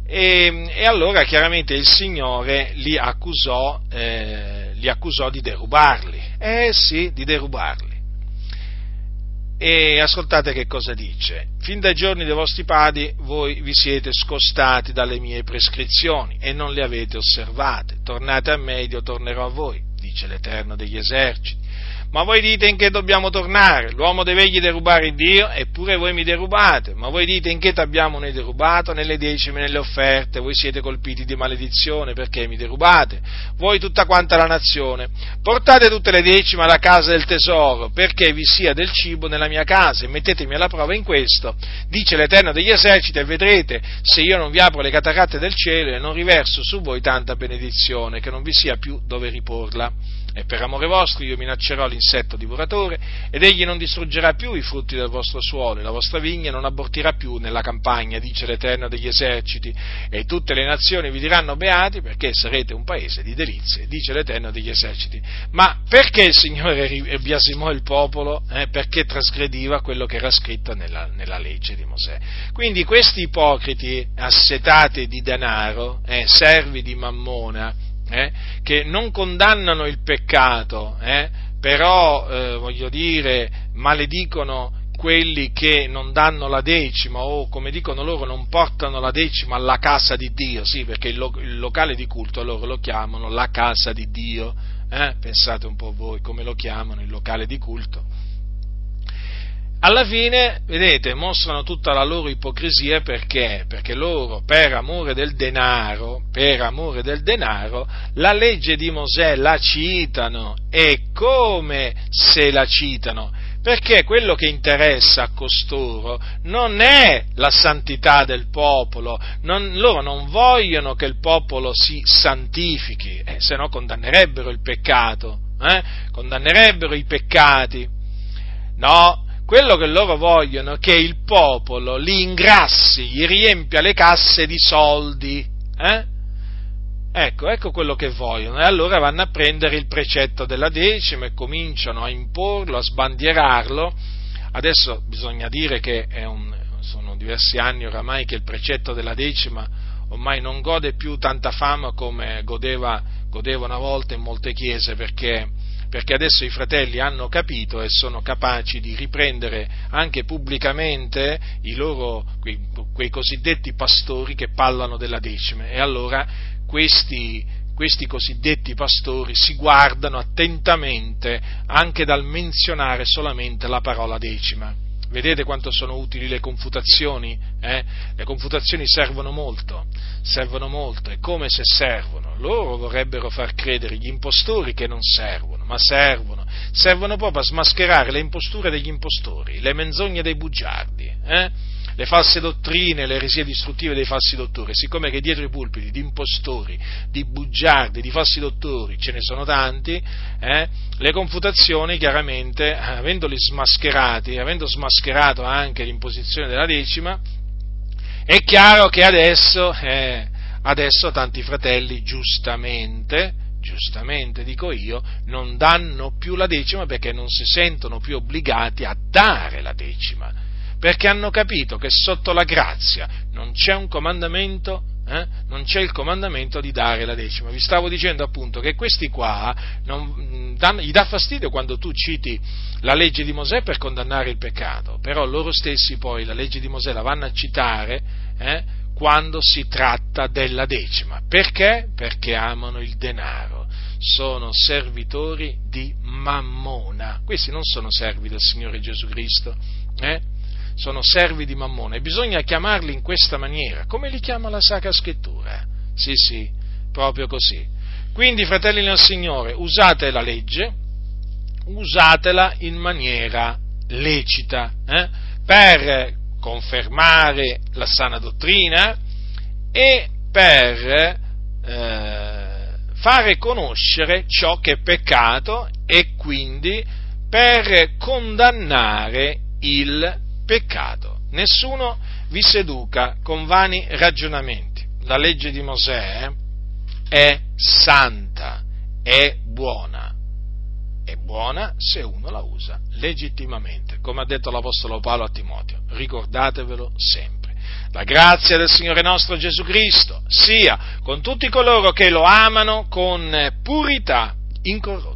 E, e, allora chiaramente il Signore li accusò, eh, li accusò di derubarli. Eh sì, di derubarli. E ascoltate che cosa dice. Fin dai giorni dei vostri padri voi vi siete scostati dalle mie prescrizioni e non le avete osservate. Tornate a me io tornerò a voi, dice l'Eterno degli eserciti. Ma voi dite in che dobbiamo tornare? L'uomo deve egli derubare Dio, eppure voi mi derubate. Ma voi dite in che ti abbiamo noi derubato? Nelle decime, nelle offerte. Voi siete colpiti di maledizione perché mi derubate. Voi tutta quanta la nazione. Portate tutte le decime alla casa del tesoro, perché vi sia del cibo nella mia casa, e mettetemi alla prova in questo. Dice l'Eterno degli eserciti, e vedrete se io non vi apro le cataratte del cielo e non riverso su voi tanta benedizione, che non vi sia più dove riporla e per amore vostro io minaccerò l'insetto divoratore, ed egli non distruggerà più i frutti del vostro suolo, e la vostra vigna non abortirà più nella campagna, dice l'Eterno degli eserciti, e tutte le nazioni vi diranno beati, perché sarete un paese di delizie, dice l'Eterno degli eserciti. Ma perché il Signore biasimò il popolo? Eh, perché trasgrediva quello che era scritto nella, nella, legge di Mosè. Quindi questi ipocriti assetati di denaro, eh, servi di mammona, eh, che non condannano il peccato, eh, però, eh, voglio dire, maledicono quelli che non danno la decima o come dicono loro non portano la decima alla casa di Dio, sì perché il, lo- il locale di culto loro lo chiamano la casa di Dio, eh? pensate un po' voi come lo chiamano il locale di culto. Alla fine, vedete, mostrano tutta la loro ipocrisia perché? Perché loro, per amore del denaro, per amore del denaro, la legge di Mosè la citano e come se la citano? perché quello che interessa a costoro non è la santità del popolo, non, loro non vogliono che il popolo si santifichi, eh, se no condannerebbero il peccato, eh? condannerebbero i peccati. No, quello che loro vogliono è che il popolo li ingrassi, gli riempia le casse di soldi, eh? Ecco, ecco quello che vogliono. E allora vanno a prendere il precetto della decima e cominciano a imporlo, a sbandierarlo. Adesso bisogna dire che un, sono diversi anni oramai che il precetto della decima ormai non gode più tanta fama come godeva, godeva una volta in molte chiese perché, perché adesso i fratelli hanno capito e sono capaci di riprendere anche pubblicamente loro, quei, quei cosiddetti pastori che parlano della decima e allora questi, questi cosiddetti pastori si guardano attentamente anche dal menzionare solamente la parola decima. Vedete quanto sono utili le confutazioni? Eh? Le confutazioni servono molto, servono molto, è come se servono. Loro vorrebbero far credere gli impostori che non servono, ma servono. Servono proprio a smascherare le imposture degli impostori, le menzogne dei bugiardi. Eh? Le false dottrine, le eresie distruttive dei falsi dottori, siccome che dietro i pulpiti di impostori, di bugiardi, di falsi dottori ce ne sono tanti, eh, le confutazioni chiaramente, avendoli smascherati, avendo smascherato anche l'imposizione della decima, è chiaro che adesso, eh, adesso tanti fratelli giustamente, giustamente dico io, non danno più la decima perché non si sentono più obbligati a dare la decima perché hanno capito che sotto la grazia non c'è un comandamento, eh? non c'è il comandamento di dare la decima. Vi stavo dicendo appunto che questi qua non, mm, danno, gli dà fastidio quando tu citi la legge di Mosè per condannare il peccato, però loro stessi poi la legge di Mosè la vanno a citare eh, quando si tratta della decima. Perché? Perché amano il denaro sono servitori di Mammona. Questi non sono servi del Signore Gesù Cristo. Eh? Sono servi di Mammone bisogna chiamarli in questa maniera, come li chiama la Sacra Scrittura. Sì, sì, proprio così. Quindi, fratelli nel Signore, usate la legge, usatela in maniera lecita, eh, per confermare la sana dottrina e per eh, fare conoscere ciò che è peccato e quindi per condannare il peccato. Nessuno vi seduca con vani ragionamenti. La legge di Mosè è santa, è buona. È buona se uno la usa legittimamente, come ha detto l'Apostolo Paolo a Timoteo. Ricordatevelo sempre. La grazia del Signore nostro Gesù Cristo sia con tutti coloro che lo amano con purità incorrotta.